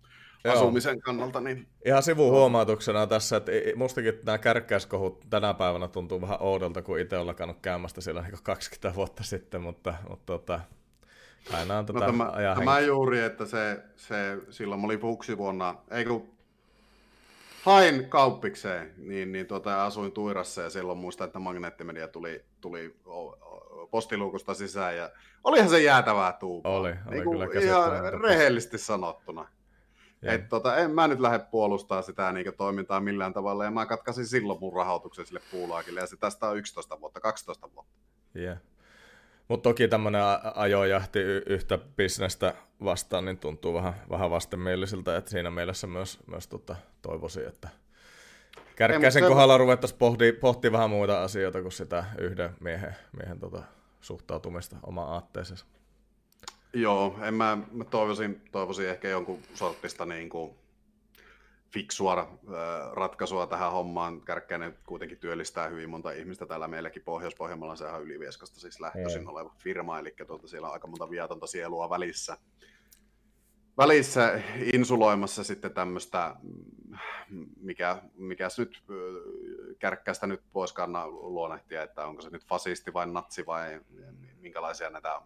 Speaker 2: Joo. asumisen kannalta. Niin...
Speaker 1: Ihan sivuhuomautuksena tässä, että mustakin nämä kärkkäiskohut tänä päivänä tuntuu vähän oudolta, kun itse olen lakannut käymästä siellä niin 20 vuotta sitten, mutta, mutta tota, Aina on
Speaker 2: no, tämä, tämä juuri, että se, se silloin oli vuonna, ei kun hain kauppikseen, niin, niin tuota, asuin Tuirassa ja silloin muistan, että magneettimedia tuli, tuli postiluukusta sisään ja olihan se jäätävää tuupaa.
Speaker 1: Oli, oli
Speaker 2: niin
Speaker 1: kyllä
Speaker 2: Ihan rehellisesti sanottuna. Et tota, en mä nyt lähde puolustaa sitä niin toimintaa millään tavalla, ja mä katkasin silloin mun rahoituksen sille puulaakille, ja se tästä on 11 vuotta, 12 vuotta.
Speaker 1: Yeah. Mutta toki tämmöinen ajojahti yhtä bisnestä vastaan niin tuntuu vähän, vähän vastenmielisiltä, että siinä mielessä myös, myös tota, toivoisin, että Kärkkäisen Ei, kohdalla ruvettaisiin pohtia, pohtia vähän muita asioita kuin sitä yhden miehen, miehen tota, suhtautumista omaan aatteeseensa.
Speaker 2: Joo, en mä, mä toivoisin, toivoisin ehkä jonkun sortista niin kuin fiksua ratkaisua tähän hommaan. Kärkkäinen kuitenkin työllistää hyvin monta ihmistä täällä meilläkin Pohjois-Pohjanmaalla, sehän on Ylivieskasta siis lähtöisin oleva firma, eli tuolta siellä on aika monta viatonta sielua välissä. Välissä insuloimassa sitten tämmöistä, mikä, mikä nyt kärkkäistä nyt kanna luonnehtia, että onko se nyt fasisti vai natsi vai minkälaisia näitä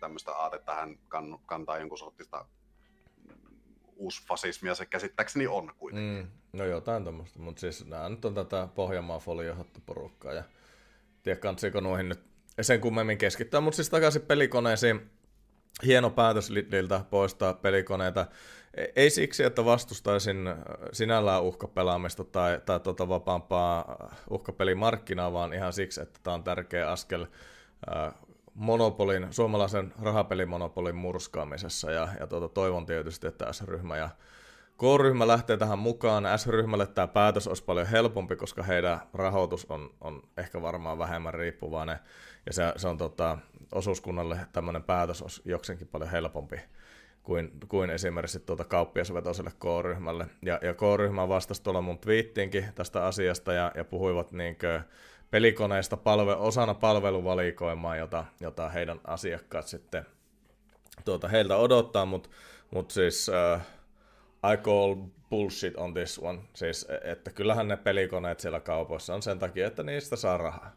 Speaker 2: tämmöistä aatetta hän kantaa jonkun sortista uusfasismia se käsittääkseni on kuitenkin. Mm,
Speaker 1: no jotain tuommoista, mutta siis nämä nyt on tätä Pohjanmaan foliohattuporukkaa ja tiedä kantsiko noihin nyt sen kummemmin keskittää, mutta siis takaisin pelikoneisiin. Hieno päätös Lidliltä poistaa pelikoneita. E, ei siksi, että vastustaisin sinällään uhkapelaamista tai, tai tuota vapaampaa uhkapelimarkkinaa, vaan ihan siksi, että tämä on tärkeä askel monopolin, suomalaisen rahapelimonopolin murskaamisessa ja, ja tuota, toivon tietysti, että S-ryhmä ja K-ryhmä lähtee tähän mukaan. S-ryhmälle tämä päätös olisi paljon helpompi, koska heidän rahoitus on, on ehkä varmaan vähemmän riippuvainen ja se, se on tota, osuuskunnalle tämmöinen päätös olisi jokseenkin paljon helpompi kuin, kuin esimerkiksi tuota kauppiasvetoiselle K-ryhmälle. Ja, ja K-ryhmä vastasi tuolla mun twiittiinkin tästä asiasta ja, ja puhuivat niinkö pelikoneista palve, osana palveluvalikoimaa, jota, jota heidän asiakkaat sitten tuota, heiltä odottaa, mutta Mutta siis uh, I call bullshit on this one. Siis, että kyllähän ne pelikoneet siellä kaupoissa on sen takia, että niistä saa rahaa.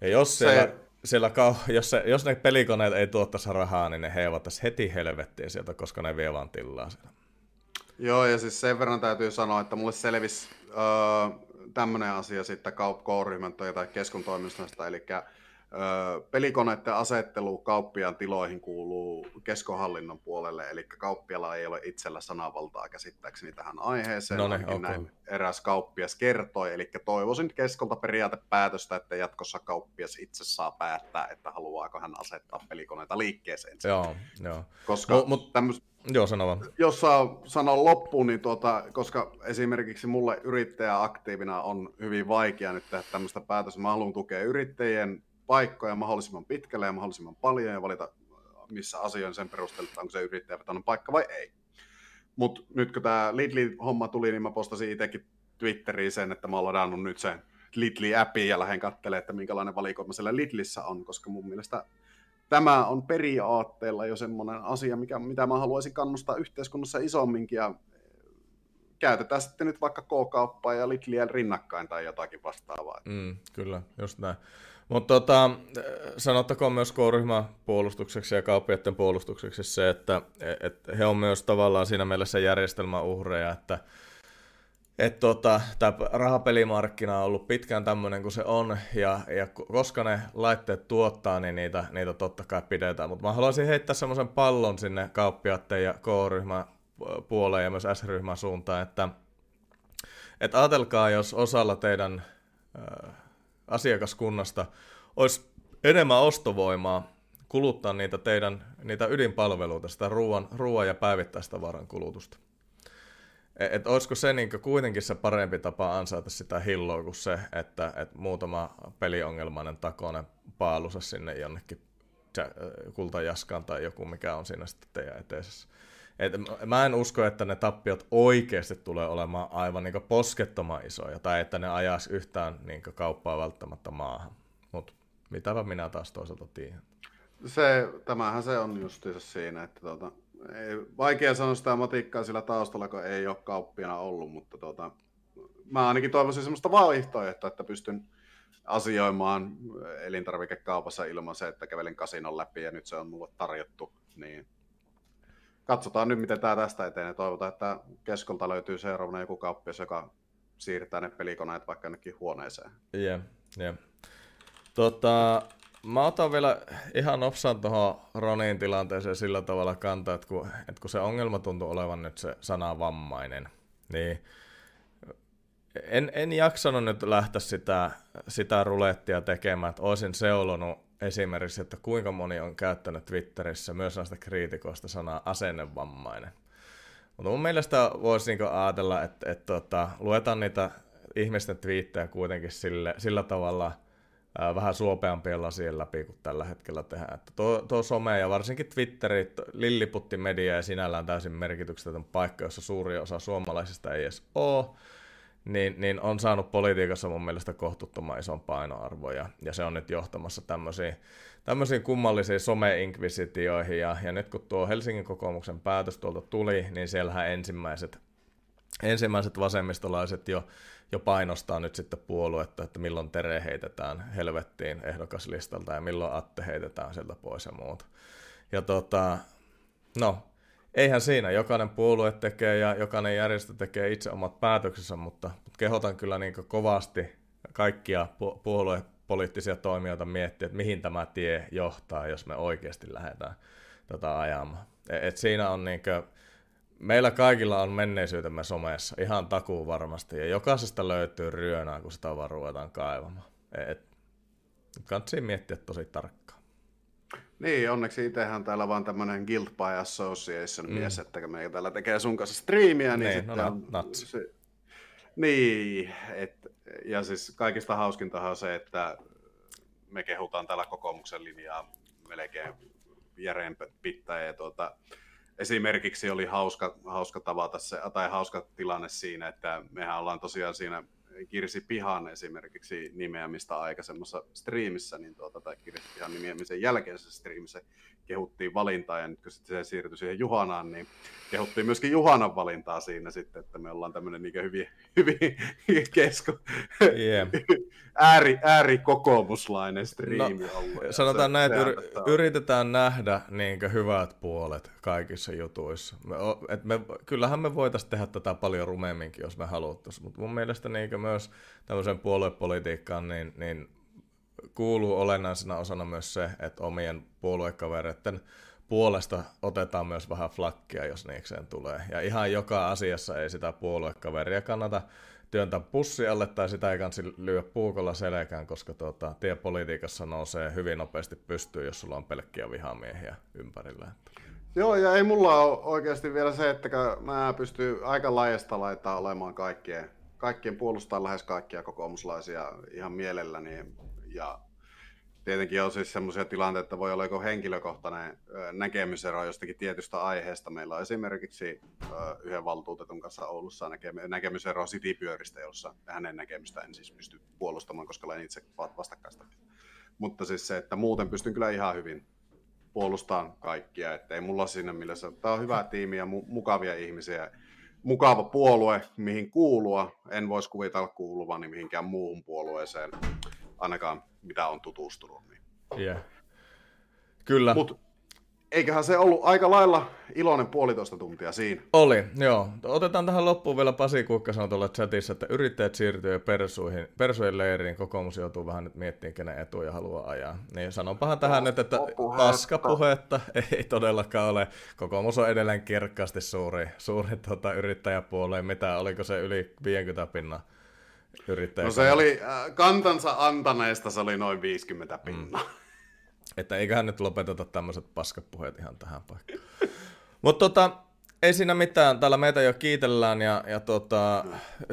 Speaker 1: Ja jos siellä, se... siellä kau- jos, se, jos ne pelikoneet ei tuottaisi rahaa, niin ne heivattaisi heti helvettiin sieltä, koska ne vie vaan tilaa siellä.
Speaker 2: Joo, ja siis sen verran täytyy sanoa, että mulle selvisi öö, tämmöinen asia sitten K-ryhmän tai keskon toimistosta, eli pelikoneiden asettelu kauppiaan tiloihin kuuluu keskohallinnon puolelle, eli kauppialla ei ole itsellä sananvaltaa käsittääkseni tähän aiheeseen.
Speaker 1: No niin, okay.
Speaker 2: näin eräs kauppias kertoi, eli toivoisin keskolta periaatepäätöstä, että jatkossa kauppias itse saa päättää, että haluaako hän asettaa pelikoneita liikkeeseen.
Speaker 1: Joo, joo.
Speaker 2: Koska no, mut, tämmöis...
Speaker 1: Joo, sano vaan.
Speaker 2: Jos saa sanoa loppuun, niin tuota, koska esimerkiksi mulle yrittäjä aktiivina on hyvin vaikea nyt tehdä tämmöistä päätöstä. Mä haluan tukea yrittäjien paikkoja mahdollisimman pitkälle ja mahdollisimman paljon ja valita missä asioin sen perusteella, että onko se yrittäjä vetänyt paikka vai ei. Mutta nyt kun tämä Lidli-homma tuli, niin mä postasin itsekin Twitteriin sen, että mä oon nyt sen Lidli-appi ja lähden katselemaan, että minkälainen valikoima siellä Lidlissä on, koska mun mielestä tämä on periaatteella jo semmoinen asia, mikä, mitä mä haluaisin kannustaa yhteiskunnassa isomminkin ja käytetään sitten nyt vaikka K-kauppaa ja Lidliä rinnakkain tai jotakin vastaavaa.
Speaker 1: Mm, kyllä, just näin. Mutta tota, sanottakoon myös K-ryhmän puolustukseksi ja kauppiaiden puolustukseksi se, että et he on myös tavallaan siinä mielessä järjestelmän uhreja, että et tota, tämä rahapelimarkkina on ollut pitkään tämmöinen kuin se on, ja, ja koska ne laitteet tuottaa, niin niitä, niitä totta kai pidetään. Mutta mä haluaisin heittää semmoisen pallon sinne kauppiaiden ja K-ryhmän puoleen ja myös S-ryhmän suuntaan, että et ajatelkaa, jos osalla teidän äh, asiakaskunnasta olisi enemmän ostovoimaa kuluttaa niitä teidän niitä ydinpalveluita, sitä ruoan, ruoan ja päivittäistä varan kulutusta. Et, et olisiko se niin kuitenkin se parempi tapa ansaita sitä hilloa kuin se, että et muutama peliongelmainen takone paalusa sinne jonnekin kultajaskaan tai joku, mikä on siinä sitten teidän eteisessä. Et mä en usko, että ne tappiot oikeasti tulee olemaan aivan niin poskettoman isoja, tai että ne ajaisi yhtään niin kauppaa välttämättä maahan. Mutta mitäpä minä taas toisaalta tiedän.
Speaker 2: Se, tämähän se on justiinsa siinä, että tuota, ei, vaikea sanoa sitä matikkaa sillä taustalla, kun ei ole kauppiana ollut, mutta tuota, mä ainakin toivoisin sellaista vaihtoehtoa, että pystyn asioimaan elintarvikekaupassa ilman se, että kävelen kasinon läpi ja nyt se on mulle tarjottu, niin katsotaan nyt, miten tämä tästä etenee. Toivotaan, että keskolta löytyy seuraavana joku kauppias, joka siirtää ne pelikoneet vaikka jonnekin huoneeseen.
Speaker 1: Yeah. Yeah. Tota, mä otan vielä ihan nopsaan tuohon Ronin tilanteeseen sillä tavalla kantaa, että kun, että kun se ongelma tuntuu olevan nyt se sana vammainen, niin en, en jaksanut nyt lähteä sitä, sitä rulettia tekemään, että olisin seulonut esimerkiksi, että kuinka moni on käyttänyt Twitterissä myös näistä kriitikoista sanaa asennevammainen. Mutta mun mielestä voisi niinku ajatella, että, että tota, luetaan niitä ihmisten twiittejä kuitenkin sille, sillä tavalla ää, vähän suopeampien lasien läpi kuin tällä hetkellä tehdään. Että tuo, tuo some ja varsinkin Twitteri, lilliputti media ja sinällään täysin merkityksetön paikka, jossa suuri osa suomalaisista ei edes ole niin, niin on saanut politiikassa mun mielestä kohtuuttoman ison painoarvon, ja, ja se on nyt johtamassa tämmöisiin, tämmöisiin kummallisiin some-inkvisitioihin, ja, ja nyt kun tuo Helsingin kokoomuksen päätös tuolta tuli, niin siellähän ensimmäiset, ensimmäiset vasemmistolaiset jo, jo painostaa nyt sitten puoluetta, että milloin Tere heitetään helvettiin ehdokaslistalta, ja milloin Atte heitetään sieltä pois ja muuta. Ja tota, no, eihän siinä, jokainen puolue tekee ja jokainen järjestö tekee itse omat päätöksensä, mutta, mutta kehotan kyllä niin kovasti kaikkia pu- puoluepoliittisia toimijoita miettiä, että mihin tämä tie johtaa, jos me oikeasti lähdetään tätä ajamaan. Et, et siinä on niin kuin, meillä kaikilla on menneisyytemme somessa, ihan takuu varmasti, ja jokaisesta löytyy ryönää, kun sitä vaan ruvetaan kaivamaan. Et, kannattaa miettiä tosi tarkkaan.
Speaker 2: Niin, onneksi itsehän täällä vaan tämmöinen Guild by Association mm. mies, että kun me täällä tekee sun kanssa striimiä, niin, niin
Speaker 1: no, sitten no,
Speaker 2: se, Niin, et, ja siis kaikista hauskintahan on se, että me kehutaan täällä kokoomuksen linjaa melkein järeen pittäjä. Ja tuota, esimerkiksi oli hauska, hauska tavata se, tai hauska tilanne siinä, että mehän ollaan tosiaan siinä Kirsi Pihan esimerkiksi nimeämistä aikaisemmassa striimissä, niin tuota, tai Kirsi Pihan nimeämisen jälkeisessä striimissä kehuttiin valintaa, ja nyt kun sitten se siirtyi siihen Juhanaan, niin kehuttiin myöskin Juhanan valintaa siinä sitten, että me ollaan tämmöinen niin hyvin, hyvin kesko,
Speaker 1: yeah.
Speaker 2: ääri, ääri kokoomuslainen striimi no, ollut.
Speaker 1: Sanotaan näin, että yri, yritetään nähdä niin hyvät puolet kaikissa jutuissa. Me, et me, kyllähän me voitaisiin tehdä tätä paljon rumemminkin, jos me haluttaisiin, mutta mun mielestä niin myös tämmöiseen puoluepolitiikkaan, niin, niin kuuluu olennaisena osana myös se, että omien puoluekavereiden puolesta otetaan myös vähän flakkia, jos niikseen tulee. Ja ihan joka asiassa ei sitä puoluekaveria kannata työntää pussi alle tai sitä ei kansi lyö puukolla selkään, koska tuota, tiepolitiikassa nousee hyvin nopeasti pystyyn, jos sulla on pelkkiä vihamiehiä ympärillä.
Speaker 2: Joo, ja ei mulla ole oikeasti vielä se, että mä pystyn aika laajasta laittaa olemaan kaikkien, kaikkien puolustaa lähes kaikkia kokoomuslaisia ihan mielelläni. Ja tietenkin on siis sellaisia tilanteita, että voi olla joko henkilökohtainen näkemysero jostakin tietystä aiheesta. Meillä on esimerkiksi yhden valtuutetun kanssa Oulussa näkemysero City-pyöristä, jossa hänen näkemystä en siis pysty puolustamaan, koska olen itse vastakkaista. Mutta siis se, että muuten pystyn kyllä ihan hyvin puolustamaan kaikkia, että ei mulla siinä mielessä, tämä on hyvä tiimi ja mu- mukavia ihmisiä, mukava puolue, mihin kuulua. En voisi kuvitella kuuluvani mihinkään muuhun puolueeseen ainakaan mitä on tutustunut. Niin.
Speaker 1: Yeah. Kyllä.
Speaker 2: Mut eiköhän se ollut aika lailla iloinen puolitoista tuntia siinä.
Speaker 1: Oli, joo. Otetaan tähän loppuun vielä Pasi Kuikka sanoi tuolla chatissa, että yrittäjät siirtyy jo persuihin, persujen leiriin. Kokoomus joutuu vähän nyt miettimään, kenen etuja haluaa ajaa. Niin sanonpahan tähän nyt, että paskapuhetta ei todellakaan ole. Kokoomus on edelleen kirkkaasti suuri, suuri tota, yrittäjäpuolue. Mitä, oliko se yli 50 pinnaa?
Speaker 2: No se oli, äh, kantansa antaneesta se oli noin 50 pinnaa. Mm.
Speaker 1: Että eiköhän nyt lopeteta tämmöiset paskapuheet ihan tähän paikkaan. Mutta tota, ei siinä mitään. Täällä meitä jo kiitellään ja, ja tota,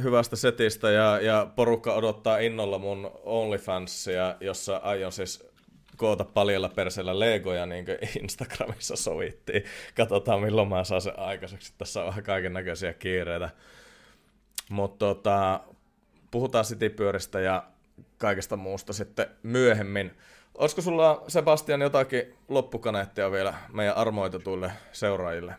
Speaker 1: hyvästä setistä ja, ja porukka odottaa innolla mun OnlyFansia, jossa aion siis koota paljalla perseellä legoja, niin kuin Instagramissa sovittiin. Katsotaan milloin mä saan sen aikaiseksi. Tässä on vähän kaiken näköisiä kiireitä. Mutta tota, puhutaan Citypyöristä ja kaikesta muusta sitten myöhemmin. Olisiko sulla, Sebastian, jotakin loppukaneettia vielä meidän armoitetuille seuraajille?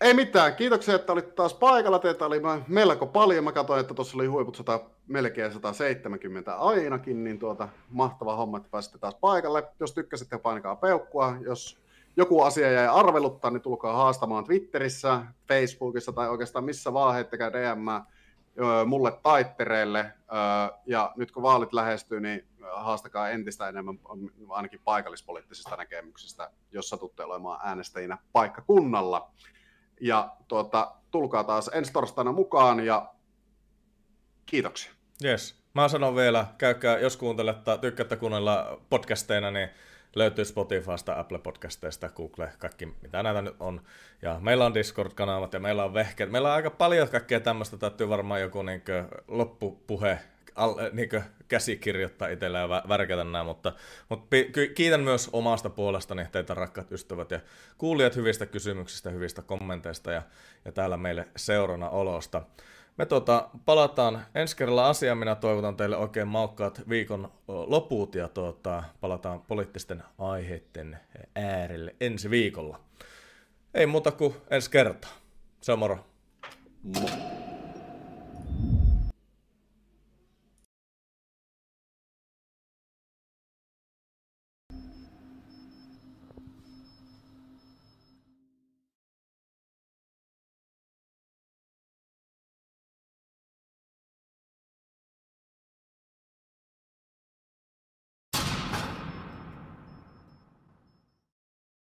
Speaker 2: Ei mitään. Kiitoksia, että olit taas paikalla. Teitä oli melko paljon. Mä katsoin, että tuossa oli huiput 100, melkein 170 ainakin, niin tuota, mahtava homma, että pääsitte taas paikalle. Jos tykkäsitte, painakaa peukkua. Jos joku asia jäi arveluttaa, niin tulkaa haastamaan Twitterissä, Facebookissa tai oikeastaan missä vaan heittäkää DM mulle taittereille, ja nyt kun vaalit lähestyy, niin haastakaa entistä enemmän ainakin paikallispoliittisista näkemyksistä, jos satutte olemaan äänestäjinä paikkakunnalla. Ja tuota, tulkaa taas ensi torstaina mukaan, ja kiitoksia.
Speaker 1: Yes. Mä sanon vielä, käykää, jos kuuntelette, tykkäätte kuunnella podcasteina, niin löytyy Spotifysta, Apple Podcasteista, Google, kaikki mitä näitä nyt on. Ja meillä on Discord-kanavat ja meillä on vehkeet. Meillä on aika paljon kaikkea tämmöistä, täytyy varmaan joku niin loppupuhe al, niin käsikirjoittaa itsellä ja värkätä nämä, mutta, mutta kiitän myös omasta puolestani teitä rakkaat ystävät ja kuulijat hyvistä kysymyksistä, hyvistä kommenteista ja, ja täällä meille seurana olosta. Me tuota, palataan ensi kerralla asiaan. Minä toivotan teille oikein maukkaat viikon loput ja tuota, palataan poliittisten aiheiden äärelle ensi viikolla. Ei muuta kuin ensi kertaa. Se on moro.
Speaker 2: Moro.